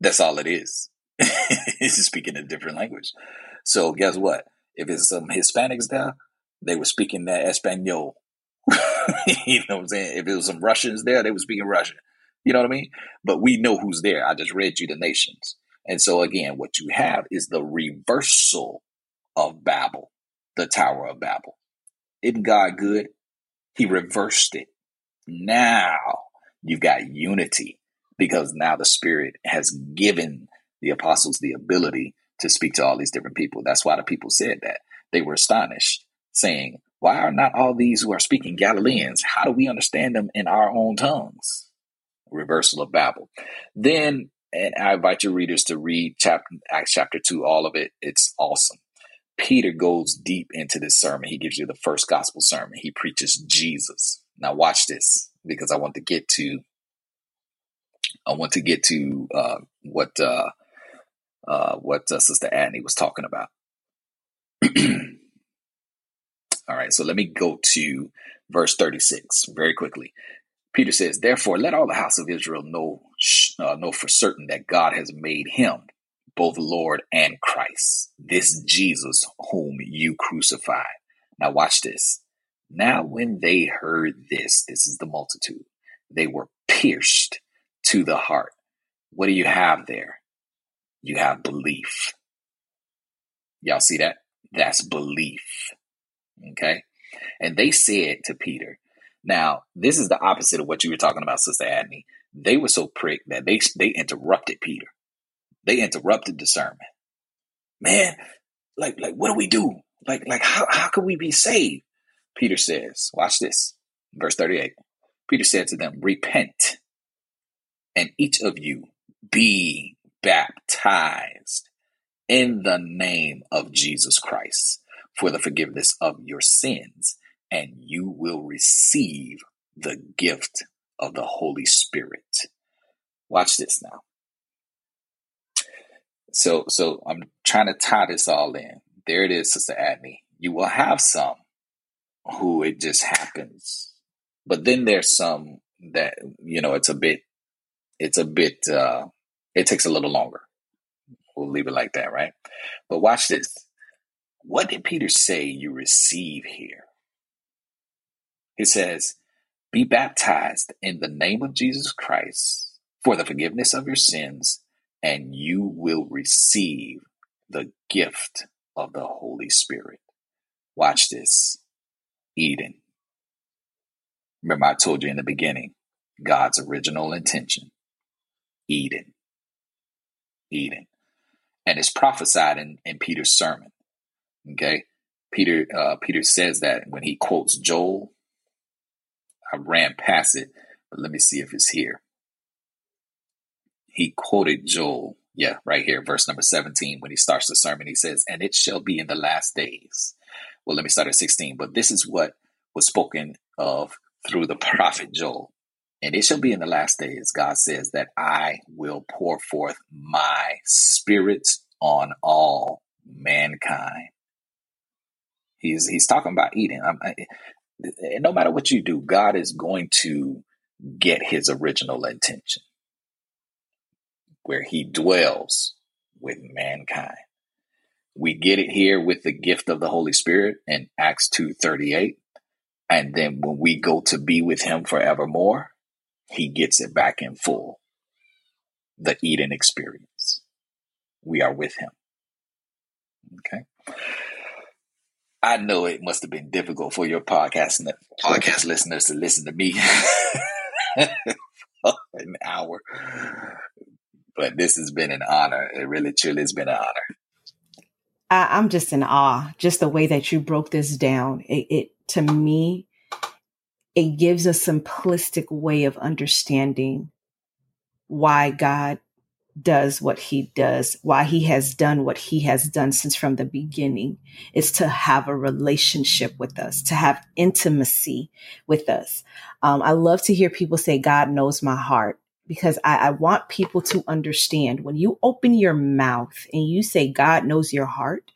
That's all it is. it's just speaking a different language. So guess what? If it's some Hispanics there, they were speaking that Espanol. you know what I'm saying? If it was some Russians there, they were speaking Russian. You know what I mean? But we know who's there. I just read you the nations. And so again, what you have is the reversal of Babel, the Tower of Babel. Isn't God good? He reversed it. Now you've got unity because now the Spirit has given the apostles the ability to speak to all these different people. That's why the people said that. They were astonished, saying, why are not all these who are speaking Galileans? How do we understand them in our own tongues? Reversal of Babel. Then, and I invite your readers to read chapter Acts chapter two, all of it. It's awesome. Peter goes deep into this sermon. He gives you the first gospel sermon. He preaches Jesus. Now watch this because I want to get to I want to get to uh, what uh, uh, what uh, Sister Adney was talking about. All right, so let me go to verse 36 very quickly. Peter says, Therefore, let all the house of Israel know, uh, know for certain that God has made him both Lord and Christ, this Jesus whom you crucified. Now, watch this. Now, when they heard this, this is the multitude, they were pierced to the heart. What do you have there? You have belief. Y'all see that? That's belief. Okay. And they said to Peter, now this is the opposite of what you were talking about, Sister Adney. They were so pricked that they they interrupted Peter. They interrupted the sermon. Man, like like what do we do? Like like how how can we be saved? Peter says, watch this. Verse 38. Peter said to them, Repent, and each of you be baptized in the name of Jesus Christ for the forgiveness of your sins, and you will receive the gift of the Holy Spirit. Watch this now. So, so I'm trying to tie this all in. There it is, Sister Adney. You will have some who it just happens, but then there's some that you know it's a bit, it's a bit, uh, it takes a little longer. We'll leave it like that, right? But watch this. What did Peter say you receive here? He says, Be baptized in the name of Jesus Christ for the forgiveness of your sins, and you will receive the gift of the Holy Spirit. Watch this Eden. Remember, I told you in the beginning God's original intention Eden. Eden. And it's prophesied in, in Peter's sermon. Okay, Peter uh, Peter says that when he quotes Joel. I ran past it, but let me see if it's here. He quoted Joel, yeah, right here, verse number 17, when he starts the sermon. He says, And it shall be in the last days. Well, let me start at 16. But this is what was spoken of through the prophet Joel. And it shall be in the last days, God says, that I will pour forth my spirit on all mankind. He's he's talking about Eden. I, no matter what you do, God is going to get His original intention, where He dwells with mankind. We get it here with the gift of the Holy Spirit in Acts two thirty eight, and then when we go to be with Him forevermore, He gets it back in full. The Eden experience. We are with Him. Okay. I know it must have been difficult for your podcast podcast listeners to listen to me for an hour, but this has been an honor. It really, truly has been an honor. I, am just in awe, just the way that you broke this down. It, it to me, it gives a simplistic way of understanding why God does what he does, why he has done what he has done since from the beginning, is to have a relationship with us, to have intimacy with us. Um, I love to hear people say, God knows my heart because I, I want people to understand when you open your mouth and you say, God knows your heart,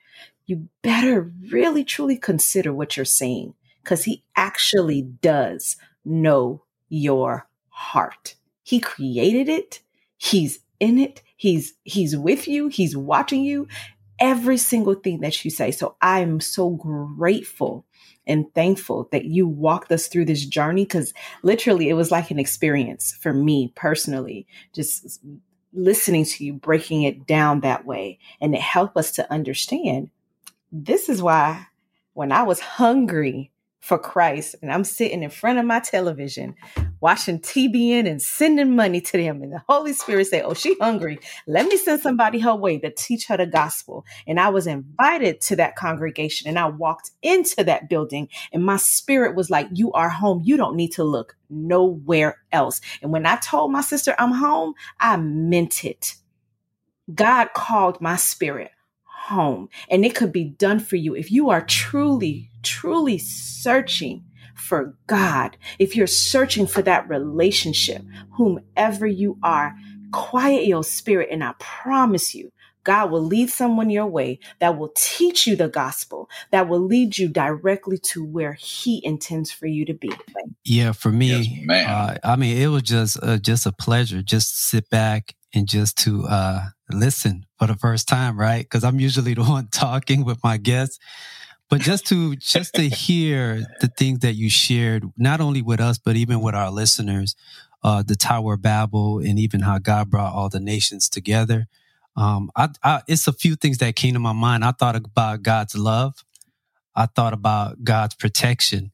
you better really truly consider what you're saying because he actually does know your heart. He created it. He's in it. He's he's with you. He's watching you. Every single thing that you say. So I am so grateful and thankful that you walked us through this journey because literally it was like an experience for me personally. Just listening to you breaking it down that way and it helped us to understand this is why when I was hungry for Christ and I'm sitting in front of my television watching TBN and sending money to them and the Holy Spirit say, "Oh, she hungry. Let me send somebody her way to teach her the gospel." And I was invited to that congregation and I walked into that building and my spirit was like, "You are home. You don't need to look nowhere else." And when I told my sister I'm home, I meant it. God called my spirit home. And it could be done for you if you are truly, truly searching for God, if you're searching for that relationship, whomever you are, quiet your spirit. And I promise you, God will lead someone your way that will teach you the gospel, that will lead you directly to where He intends for you to be. Yeah, for me, yes, uh, I mean, it was just uh, just a pleasure just to sit back and just to uh, listen for the first time, right? Because I'm usually the one talking with my guests, but just to just to hear the things that you shared, not only with us but even with our listeners, uh, the Tower of Babel, and even how God brought all the nations together. Um, I, I, it's a few things that came to my mind. I thought about God's love. I thought about God's protection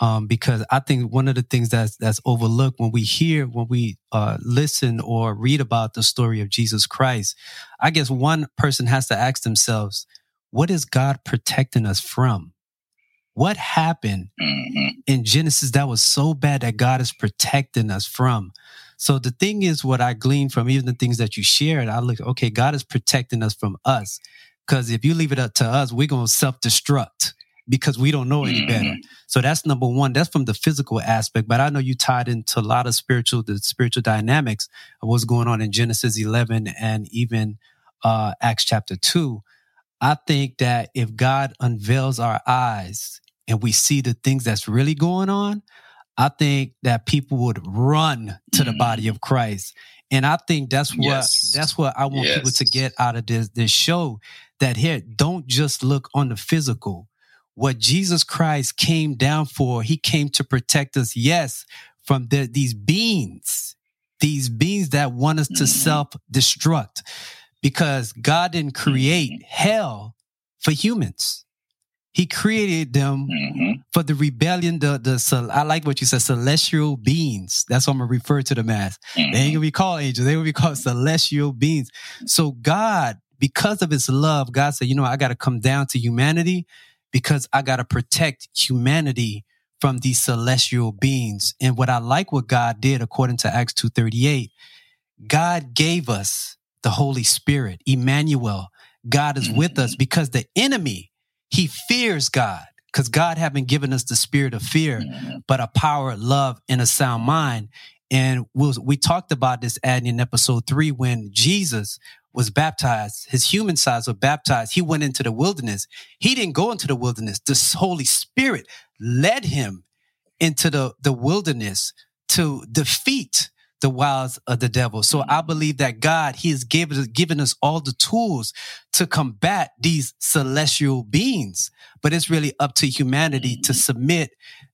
um, because I think one of the things that's that's overlooked when we hear, when we uh, listen or read about the story of Jesus Christ, I guess one person has to ask themselves, what is God protecting us from? What happened mm-hmm. in Genesis that was so bad that God is protecting us from? So the thing is, what I gleaned from even the things that you shared, I look, okay, God is protecting us from us. Because if you leave it up to us, we're going to self destruct because we don't know any better. Mm-hmm. So that's number one. That's from the physical aspect. But I know you tied into a lot of spiritual, the spiritual dynamics of what's going on in Genesis 11 and even uh, Acts chapter 2. I think that if God unveils our eyes and we see the things that's really going on, I think that people would run to the body mm-hmm. of Christ. And I think that's what yes. that's what I want yes. people to get out of this this show. That here, don't just look on the physical what Jesus Christ came down for. He came to protect us, yes, from the, these beings, these beings that want us to mm-hmm. self destruct because God didn't create mm-hmm. hell for humans. He created them mm-hmm. for the rebellion. The the I like what you said, celestial beings. That's what I'm gonna refer to them as. Mm-hmm. They ain't gonna be called angels. They gonna be called celestial beings. So God, because of His love, God said, you know, I got to come down to humanity because I got to protect humanity from these celestial beings. And what I like what God did according to Acts 2:38, God gave us the Holy Spirit, Emmanuel. God is with us mm-hmm. because the enemy, he fears God because God haven't given us the spirit of fear, mm-hmm. but a power, love, and a sound mind. And we'll, we talked about this Adney in episode three when Jesus was baptized, his human sides were baptized. He went into the wilderness. He didn't go into the wilderness. The Holy Spirit led him into the, the wilderness to defeat the wiles of the devil. So I believe that God, He has given, given us all the tools to combat these celestial beings. But it's really up to humanity to submit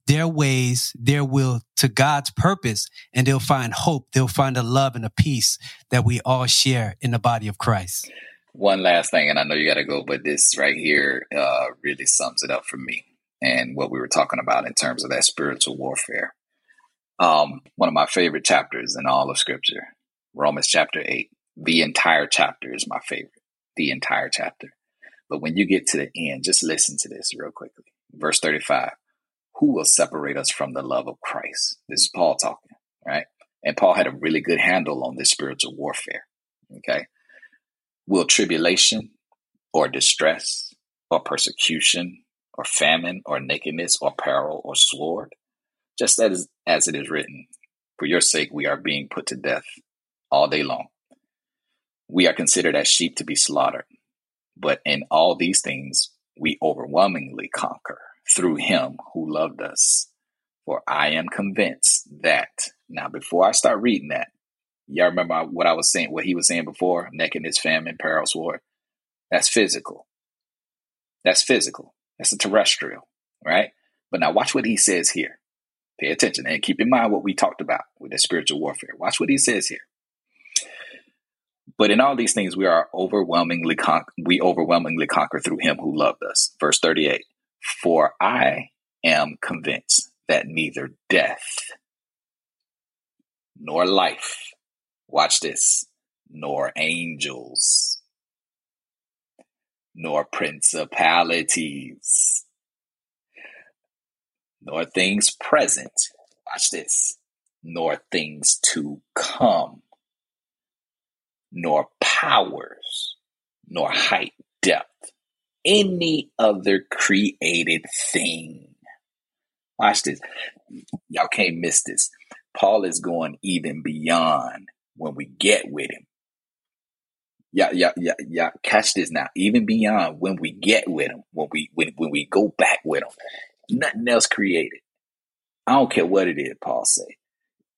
their ways, their will to God's purpose, and they'll find hope. They'll find a love and a peace that we all share in the body of Christ. One last thing, and I know you got to go, but this right here uh, really sums it up for me and what we were talking about in terms of that spiritual warfare. Um, one of my favorite chapters in all of Scripture, Romans chapter 8. The entire chapter is my favorite, the entire chapter. But when you get to the end, just listen to this real quickly. Verse 35 Who will separate us from the love of Christ? This is Paul talking, right? And Paul had a really good handle on this spiritual warfare, okay? Will tribulation or distress or persecution or famine or nakedness or peril or sword? Just as, as it is written, for your sake we are being put to death all day long. We are considered as sheep to be slaughtered, but in all these things we overwhelmingly conquer through him who loved us. For I am convinced that, now before I start reading that, y'all remember what I was saying, what he was saying before, nakedness, famine, peril, sword? That's physical. That's physical. That's a terrestrial, right? But now watch what he says here. Pay attention and keep in mind what we talked about with the spiritual warfare. Watch what he says here. But in all these things, we are overwhelmingly con- we overwhelmingly conquer through Him who loved us. Verse thirty-eight. For I am convinced that neither death nor life, watch this, nor angels, nor principalities, nor things present, watch this, nor things to come, nor powers, nor height, depth, any other created thing. Watch this. Y'all can't miss this. Paul is going even beyond when we get with him. Yeah, yeah, yeah, yeah. Catch this now. Even beyond when we get with him, when we when, when we go back with him, Nothing else created. I don't care what it is, Paul say.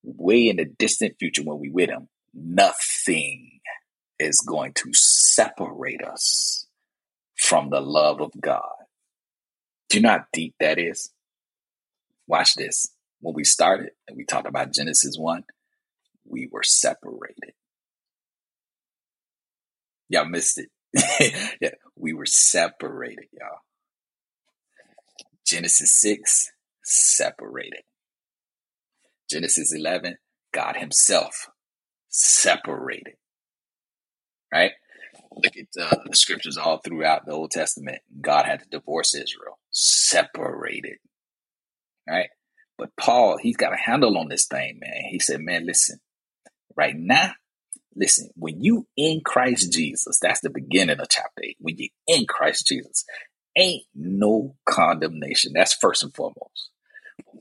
Way in the distant future when we with him, nothing is going to separate us from the love of God. Do you know how deep that is? Watch this. When we started and we talked about Genesis 1, we were separated. Y'all missed it. yeah, we were separated, y'all. Genesis 6, separated. Genesis 11, God Himself separated. Right? Look at uh, the scriptures all throughout the Old Testament. God had to divorce Israel, separated. Right? But Paul, he's got a handle on this thing, man. He said, man, listen, right now, listen, when you in Christ Jesus, that's the beginning of chapter 8. When you in Christ Jesus, ain't no condemnation. That's first and foremost.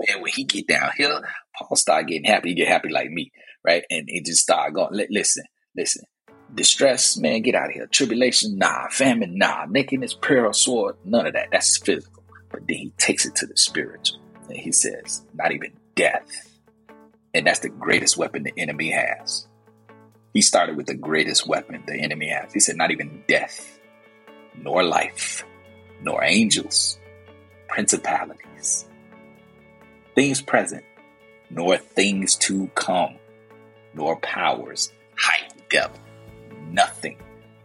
Man, when he get down here, Paul start getting happy. He get happy like me, right? And he just start going. Listen, listen. Distress, man, get out of here. Tribulation, nah. Famine, nah. Nakedness, peril, sword, none of that. That's physical. But then he takes it to the spiritual, and he says, not even death. And that's the greatest weapon the enemy has. He started with the greatest weapon the enemy has. He said, not even death, nor life, nor angels, principalities, things present, nor things to come, nor powers, height, depth. Nothing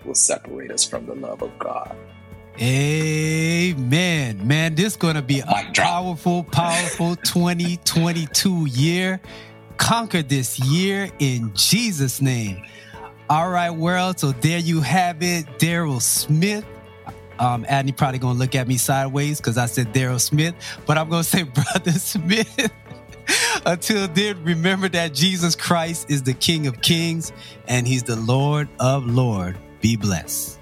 will separate us from the love of God. Amen. Man, this is going to be a powerful, powerful 2022 year. Conquer this year in Jesus' name. All right, world. So there you have it. Darryl Smith um, Adney probably gonna look at me sideways because I said Darryl Smith, but I'm gonna say Brother Smith. Until then, remember that Jesus Christ is the King of Kings and He's the Lord of Lord. Be blessed.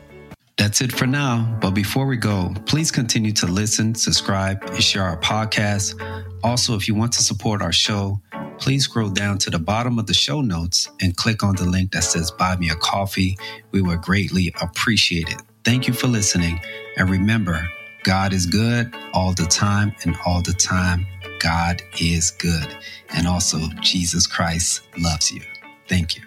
That's it for now. But before we go, please continue to listen, subscribe, and share our podcast. Also, if you want to support our show, please scroll down to the bottom of the show notes and click on the link that says Buy Me a Coffee. We would greatly appreciate it. Thank you for listening. And remember, God is good all the time, and all the time, God is good. And also, Jesus Christ loves you. Thank you.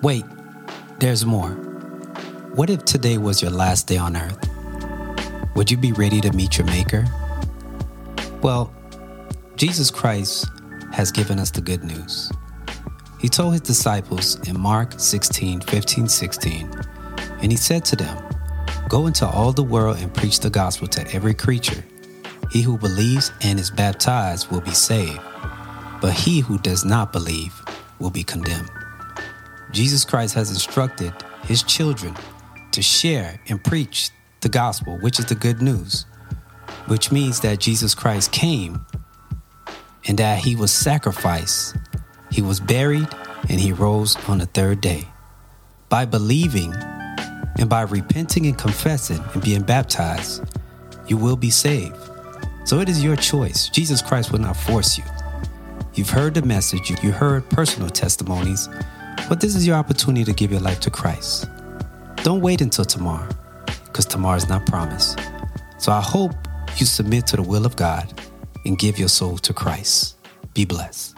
Wait, there's more. What if today was your last day on earth? Would you be ready to meet your Maker? Well, Jesus Christ has given us the good news. He told his disciples in Mark 16, 15, 16, and he said to them, Go into all the world and preach the gospel to every creature. He who believes and is baptized will be saved, but he who does not believe will be condemned. Jesus Christ has instructed his children to share and preach the gospel, which is the good news, which means that Jesus Christ came and that he was sacrificed, he was buried, and he rose on the third day. By believing and by repenting and confessing and being baptized, you will be saved. So it is your choice. Jesus Christ will not force you. You've heard the message, you heard personal testimonies but this is your opportunity to give your life to Christ. Don't wait until tomorrow, because tomorrow is not promised. So I hope you submit to the will of God and give your soul to Christ. Be blessed.